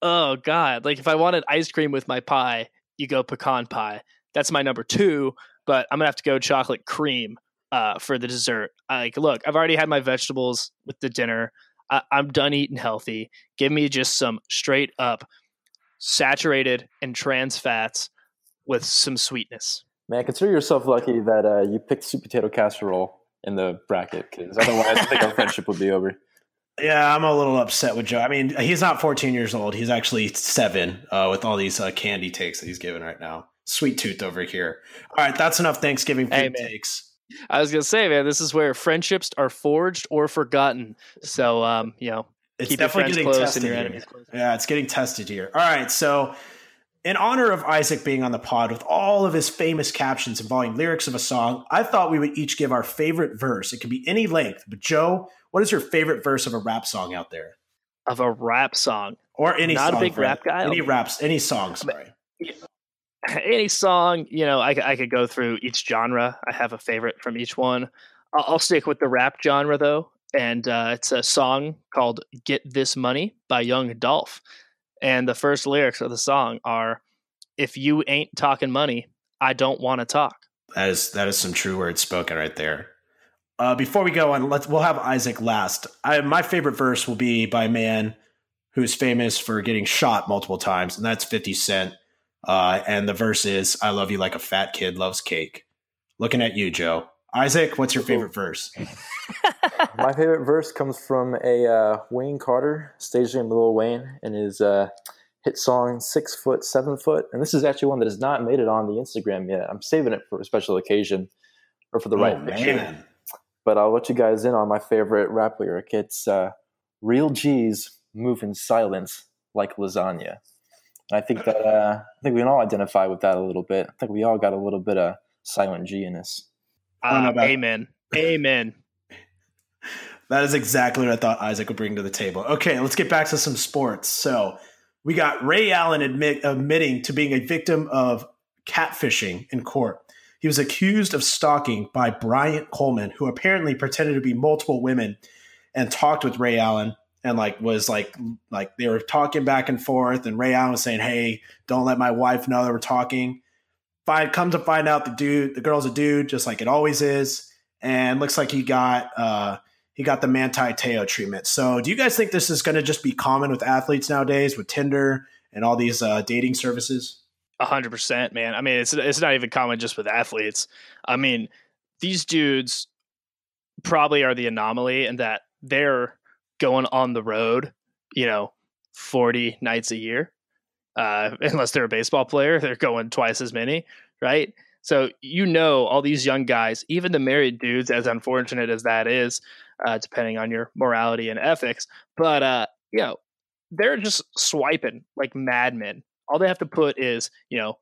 Oh god! Like if I wanted ice cream with my pie, you go pecan pie. That's my number two. But I'm gonna have to go chocolate cream uh, for the dessert. Like, look, I've already had my vegetables with the dinner. I, I'm done eating healthy. Give me just some straight up saturated and trans fats with some sweetness. Man, consider yourself lucky that uh, you picked sweet potato casserole in the bracket because otherwise I think our friendship would be over. Yeah, I'm a little upset with Joe. I mean, he's not 14 years old. He's actually seven uh, with all these uh, candy takes that he's giving right now. Sweet tooth over here. All right, that's enough Thanksgiving food hey, takes. I was gonna say, man, this is where friendships are forged or forgotten. So, um, you know, it's keep definitely your friends close and your enemies close. Yeah, it's getting tested here. All right, so in honor of Isaac being on the pod with all of his famous captions involving lyrics of a song, I thought we would each give our favorite verse. It could be any length, but Joe, what is your favorite verse of a rap song out there? Of a rap song, or any not song, a big rap guy. Any raps, any songs. Sorry. any song, you know, I, I could go through each genre. I have a favorite from each one. I'll, stick with the rap genre though, and uh, it's a song called "Get This Money" by Young Dolph. And the first lyrics of the song are, "If you ain't talking money, I don't want to talk." That is that is some true words spoken right there. Uh, before we go on, let's we'll have Isaac last. I, my favorite verse will be by a man who's famous for getting shot multiple times, and that's Fifty Cent. Uh, and the verse is, "I love you like a fat kid loves cake." Looking at you, Joe. Isaac, what's your favorite verse? My favorite verse comes from a uh, Wayne Carter stage name Lil Wayne and his uh, hit song Six Foot, Seven Foot. And this is actually one that has not made it on the Instagram yet. I'm saving it for a special occasion or for the right oh, picture. man. But I'll let you guys in on my favorite rap lyric. It's uh, Real G's move in silence like lasagna. And I think that uh, I think we can all identify with that a little bit. I think we all got a little bit of silent G in us. I don't know Uh, about- amen. Amen. That is exactly what I thought Isaac would bring to the table. Okay, let's get back to some sports. So we got Ray Allen admit, admitting to being a victim of catfishing in court. He was accused of stalking by Bryant Coleman, who apparently pretended to be multiple women and talked with Ray Allen and like was like like they were talking back and forth and Ray Allen was saying, "Hey, don't let my wife know that we're talking." Find come to find out the dude, the girl's a dude, just like it always is, and looks like he got uh he got the Manti Teo treatment. So, do you guys think this is going to just be common with athletes nowadays with Tinder and all these uh, dating services? A hundred percent, man. I mean, it's it's not even common just with athletes. I mean, these dudes probably are the anomaly in that they're going on the road, you know, forty nights a year. Uh, unless they're a baseball player, they're going twice as many, right? So you know, all these young guys, even the married dudes, as unfortunate as that is, uh, depending on your morality and ethics, but uh, you know, they're just swiping like madmen all they have to put is you know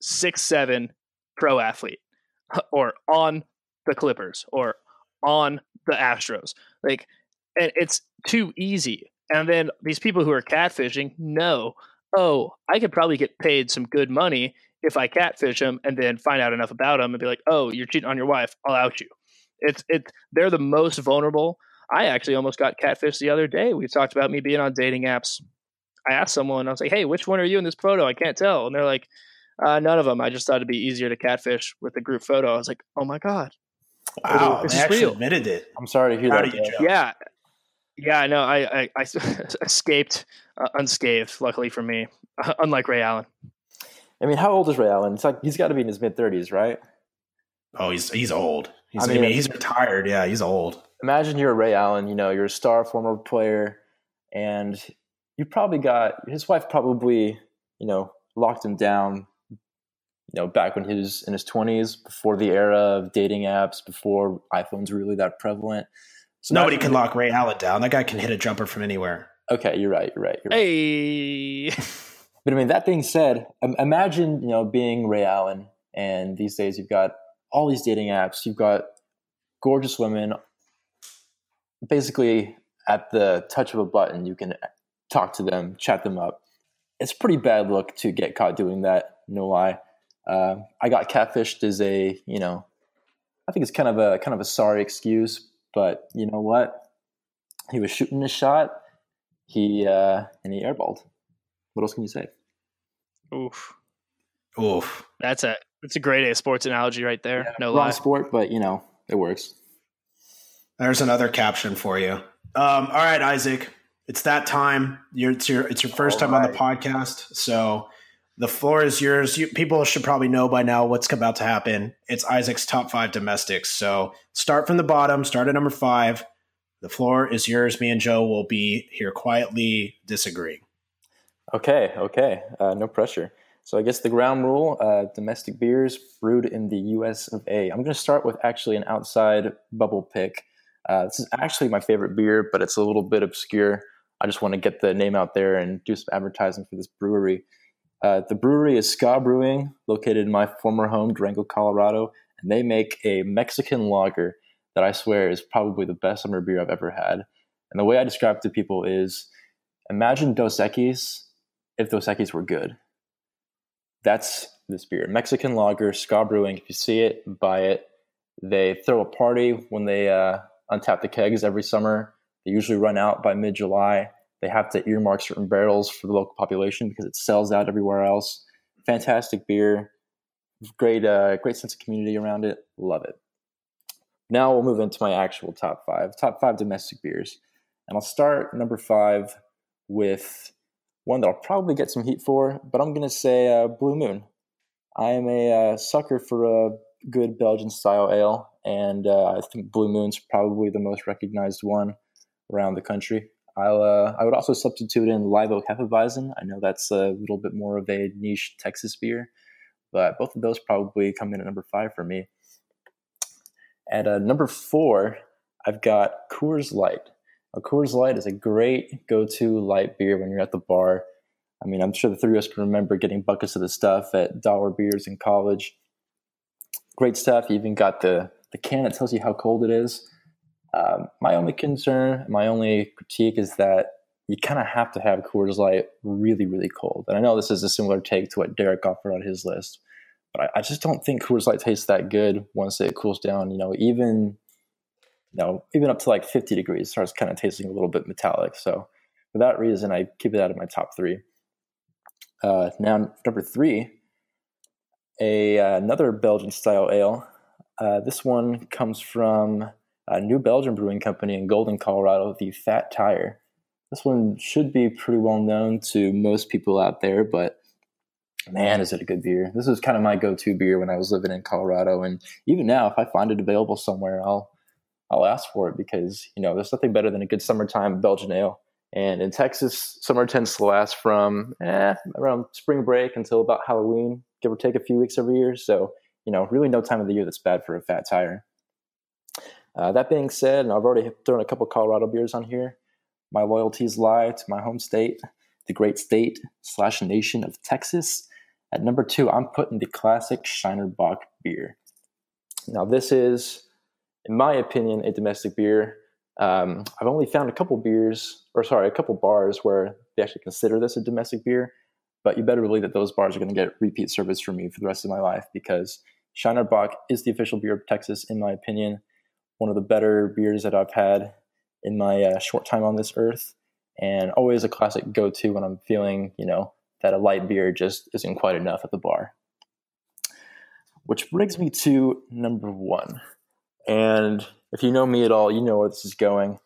six seven pro athlete or on the clippers or on the astros like and it's too easy and then these people who are catfishing know oh i could probably get paid some good money if i catfish them and then find out enough about them and be like oh you're cheating on your wife i'll out you it's it they're the most vulnerable i actually almost got catfished the other day we talked about me being on dating apps I asked someone, I was like, "Hey, which one are you in this photo?" I can't tell, and they're like, uh, "None of them." I just thought it'd be easier to catfish with a group photo. I was like, "Oh my god, Wow, This they actually real. admitted it. I'm sorry to hear Proud that. you, Joe. Joe. yeah, yeah." I know. I I, I escaped uh, unscathed, luckily for me, unlike Ray Allen. I mean, how old is Ray Allen? It's like he's got to be in his mid 30s, right? Oh, he's he's old. He's, I I mean, mean, he's retired. Yeah, he's old. Imagine you're Ray Allen. You know, you're a star former player, and you probably got his wife probably you know locked him down. You know, back when he was in his 20s, before the era of dating apps, before iPhones were really that prevalent. So Nobody can lock Ray Allen down. That guy can hit a jumper from anywhere. Okay, you're right. You're right. You're right. Hey, But I mean, that being said, imagine you know being Ray Allen, and these days you've got all these dating apps. You've got gorgeous women, basically at the touch of a button. You can talk to them, chat them up. It's pretty bad look to get caught doing that. No lie. Uh, I got catfished as a you know, I think it's kind of a kind of a sorry excuse, but you know what? He was shooting his shot. He uh, and he airballed. What else can you say? oof, Oof. that's a that's a great A sports analogy right there. no Wrong lie. sport, but you know it works. There's another caption for you. Um, all right, Isaac. It's that time. You're, it's your it's your first All time on the podcast, so the floor is yours. You, people should probably know by now what's about to happen. It's Isaac's top five domestics. So start from the bottom. Start at number five. The floor is yours. Me and Joe will be here quietly disagreeing. Okay, okay, uh, no pressure. So I guess the ground rule: uh, domestic beers brewed in the U.S. of A. I'm going to start with actually an outside bubble pick. Uh, this is actually my favorite beer, but it's a little bit obscure. I just want to get the name out there and do some advertising for this brewery. Uh, the brewery is Ska Brewing, located in my former home, Durango, Colorado, and they make a Mexican lager that I swear is probably the best summer beer I've ever had. And the way I describe it to people is imagine Dos Equis if Dos Equis were good. That's this beer. Mexican lager, Ska Brewing. If you see it, buy it. They throw a party when they uh, untap the kegs every summer. They usually run out by mid July. They have to earmark certain barrels for the local population because it sells out everywhere else. Fantastic beer, great, uh, great sense of community around it. Love it. Now we'll move into my actual top five, top five domestic beers, and I'll start number five with one that I'll probably get some heat for, but I'm gonna say uh, Blue Moon. I am a uh, sucker for a good Belgian style ale, and uh, I think Blue Moon's probably the most recognized one around the country. I'll, uh, I would also substitute in Live Oak Hefeweizen. I know that's a little bit more of a niche Texas beer, but both of those probably come in at number five for me. At uh, number four, I've got Coors Light. A Coors Light is a great go-to light beer when you're at the bar. I mean, I'm sure the three of us can remember getting buckets of the stuff at dollar beers in college. Great stuff. You even got the the can that tells you how cold it is. Um, my only concern, my only critique is that you kind of have to have Coors Light really, really cold. And I know this is a similar take to what Derek offered on his list, but I, I just don't think Coors Light tastes that good once it cools down. You know, even you know, even up to like 50 degrees, starts kind of tasting a little bit metallic. So for that reason, I keep it out of my top three. Uh, now, number three, a uh, another Belgian style ale. Uh, this one comes from a New Belgium Brewing Company in Golden, Colorado, the Fat Tire. This one should be pretty well known to most people out there, but man, is it a good beer. This is kind of my go-to beer when I was living in Colorado. And even now, if I find it available somewhere, I'll I'll ask for it because, you know, there's nothing better than a good summertime Belgian ale. And in Texas, summer tends to last from eh, around spring break until about Halloween, give or take a few weeks every year. So, you know, really no time of the year that's bad for a fat tire. Uh, that being said, and I've already thrown a couple Colorado beers on here, my loyalties lie to my home state, the great state slash nation of Texas. At number two, I'm putting the classic Shiner Bock beer. Now, this is, in my opinion, a domestic beer. Um, I've only found a couple beers, or sorry, a couple bars where they actually consider this a domestic beer. But you better believe that those bars are going to get repeat service from me for the rest of my life because Shiner Bock is the official beer of Texas, in my opinion one of the better beers that I've had in my uh, short time on this earth, and always a classic go to when I'm feeling, you know, that a light beer just isn't quite enough at the bar. Which brings me to number one. And if you know me at all, you know where this is going.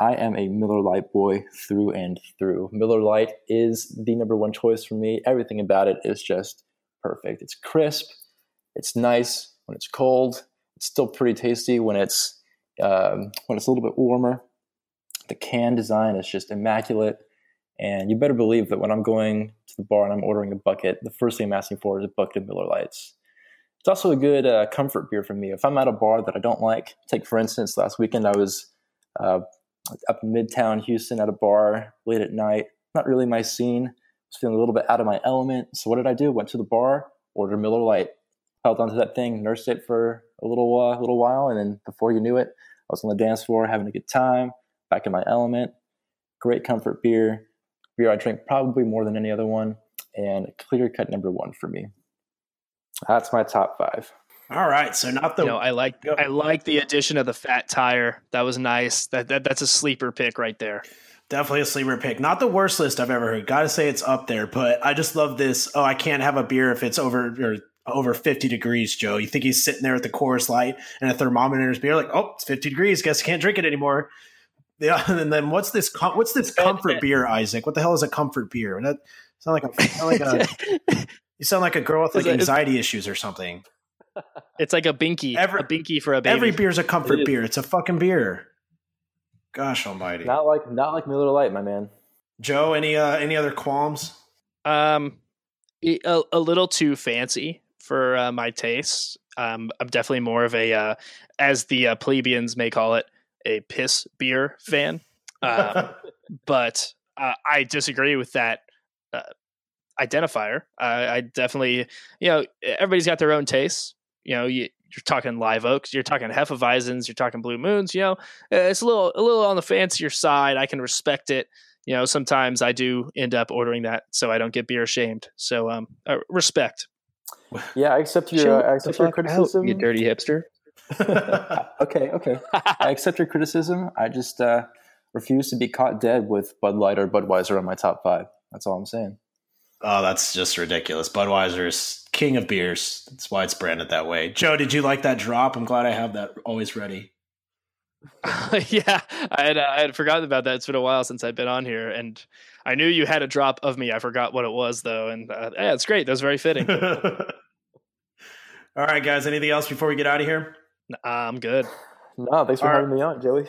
I am a Miller Lite boy through and through. Miller Lite is the number one choice for me. Everything about it is just perfect. It's crisp, it's nice when it's cold, it's still pretty tasty when it's um, when it's a little bit warmer. The can design is just immaculate, and you better believe that when I'm going to the bar and I'm ordering a bucket, the first thing I'm asking for is a bucket of Miller Lites. It's also a good uh, comfort beer for me. If I'm at a bar that I don't like, take for instance, last weekend I was uh, up in Midtown Houston at a bar late at night. Not really my scene. I was feeling a little bit out of my element. So what did I do? Went to the bar, ordered Miller Lite, held onto that thing, nursed it for a little uh, little while, and then before you knew it, I was on the dance floor having a good time, back in my element. Great comfort beer, beer I drink probably more than any other one, and clear cut number one for me. That's my top five. All right, so not the. You know, I like Go. I like the addition of the fat tire. That was nice. That, that that's a sleeper pick right there. Definitely a sleeper pick. Not the worst list I've ever heard. Got to say it's up there, but I just love this. Oh, I can't have a beer if it's over or over 50 degrees, Joe. You think he's sitting there at the Coors Light and a thermometer in his beer, like, oh, it's 50 degrees. Guess I can't drink it anymore. Yeah, and then what's this? what's this comfort beer, Isaac? What the hell is a comfort beer? That sound like a, sound like a you sound like a girl with like anxiety issues or something. It's like a binky, every, a binky for a baby. Every beer's a comfort it beer. It's a fucking beer. Gosh Almighty! Not like not like Miller Lite, my man. Joe, any uh any other qualms? Um, a, a little too fancy for uh, my tastes. Um, I'm definitely more of a, uh, as the uh, plebeians may call it, a piss beer fan. Um, but uh, I disagree with that uh, identifier. I definitely, you know, everybody's got their own tastes. You know, you, are talking live oaks, you're talking hefeweizens, you're talking blue moons. You know, it's a little a little on the fancier side. I can respect it. you know, sometimes I do end up ordering that so I don't get beer shamed. So, um, uh, respect. Yeah, I accept your, uh, I accept your criticism. Out, you dirty hipster. okay, okay. I accept your criticism. I just uh, refuse to be caught dead with Bud Light or Budweiser on my top five. That's all I'm saying. Oh, that's just ridiculous. Budweiser is king of beers. That's why it's branded that way. Joe, did you like that drop? I'm glad I have that always ready. yeah, I had uh, I had forgotten about that. It's been a while since I've been on here, and I knew you had a drop of me. I forgot what it was though, and uh, yeah, it's great. That was very fitting. All right, guys. Anything else before we get out of here? I'm good. No, thanks for All having right. me on, Joey.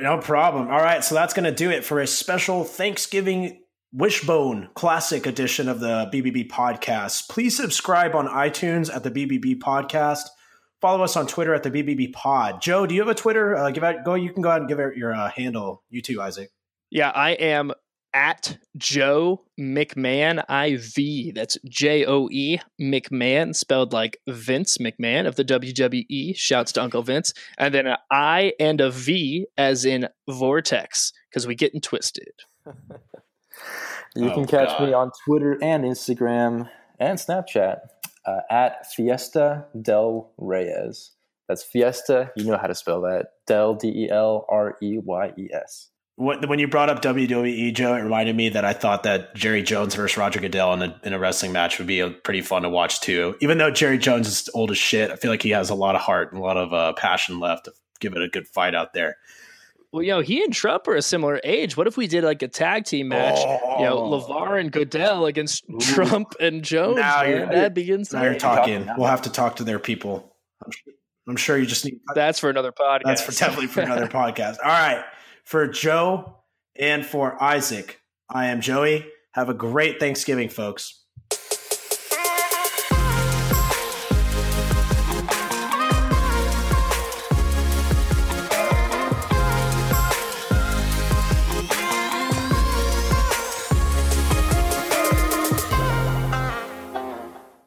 no problem. All right, so that's going to do it for a special Thanksgiving Wishbone Classic edition of the BBB Podcast. Please subscribe on iTunes at the BBB Podcast. Follow us on Twitter at the BBB Pod. Joe, do you have a Twitter? Uh, give out. Go. You can go ahead and give out your uh, handle. You too, Isaac. Yeah, I am at Joe McMahon IV. That's J O E McMahon, spelled like Vince McMahon of the WWE. Shouts to Uncle Vince. And then an I and a V as in Vortex, because we getting twisted. you oh, can catch God. me on Twitter and Instagram and Snapchat uh, at Fiesta Del Reyes. That's Fiesta. You know how to spell that. Del D E L R E Y E S when you brought up WWE, Joe, it reminded me that I thought that Jerry Jones versus Roger Goodell in a, in a wrestling match would be a, pretty fun to watch too. Even though Jerry Jones is old as shit, I feel like he has a lot of heart and a lot of uh, passion left to give it a good fight out there. Well, you know, he and Trump are a similar age. What if we did like a tag team match? Oh. You know, oh. LaVar and Goodell against Ooh. Trump and Jones. Now be insane. Now you're talking. We'll have to talk to their people. I'm sure, I'm sure you just need. That's for another podcast. That's for definitely for another podcast. All right. For Joe and for Isaac, I am Joey. Have a great Thanksgiving, folks.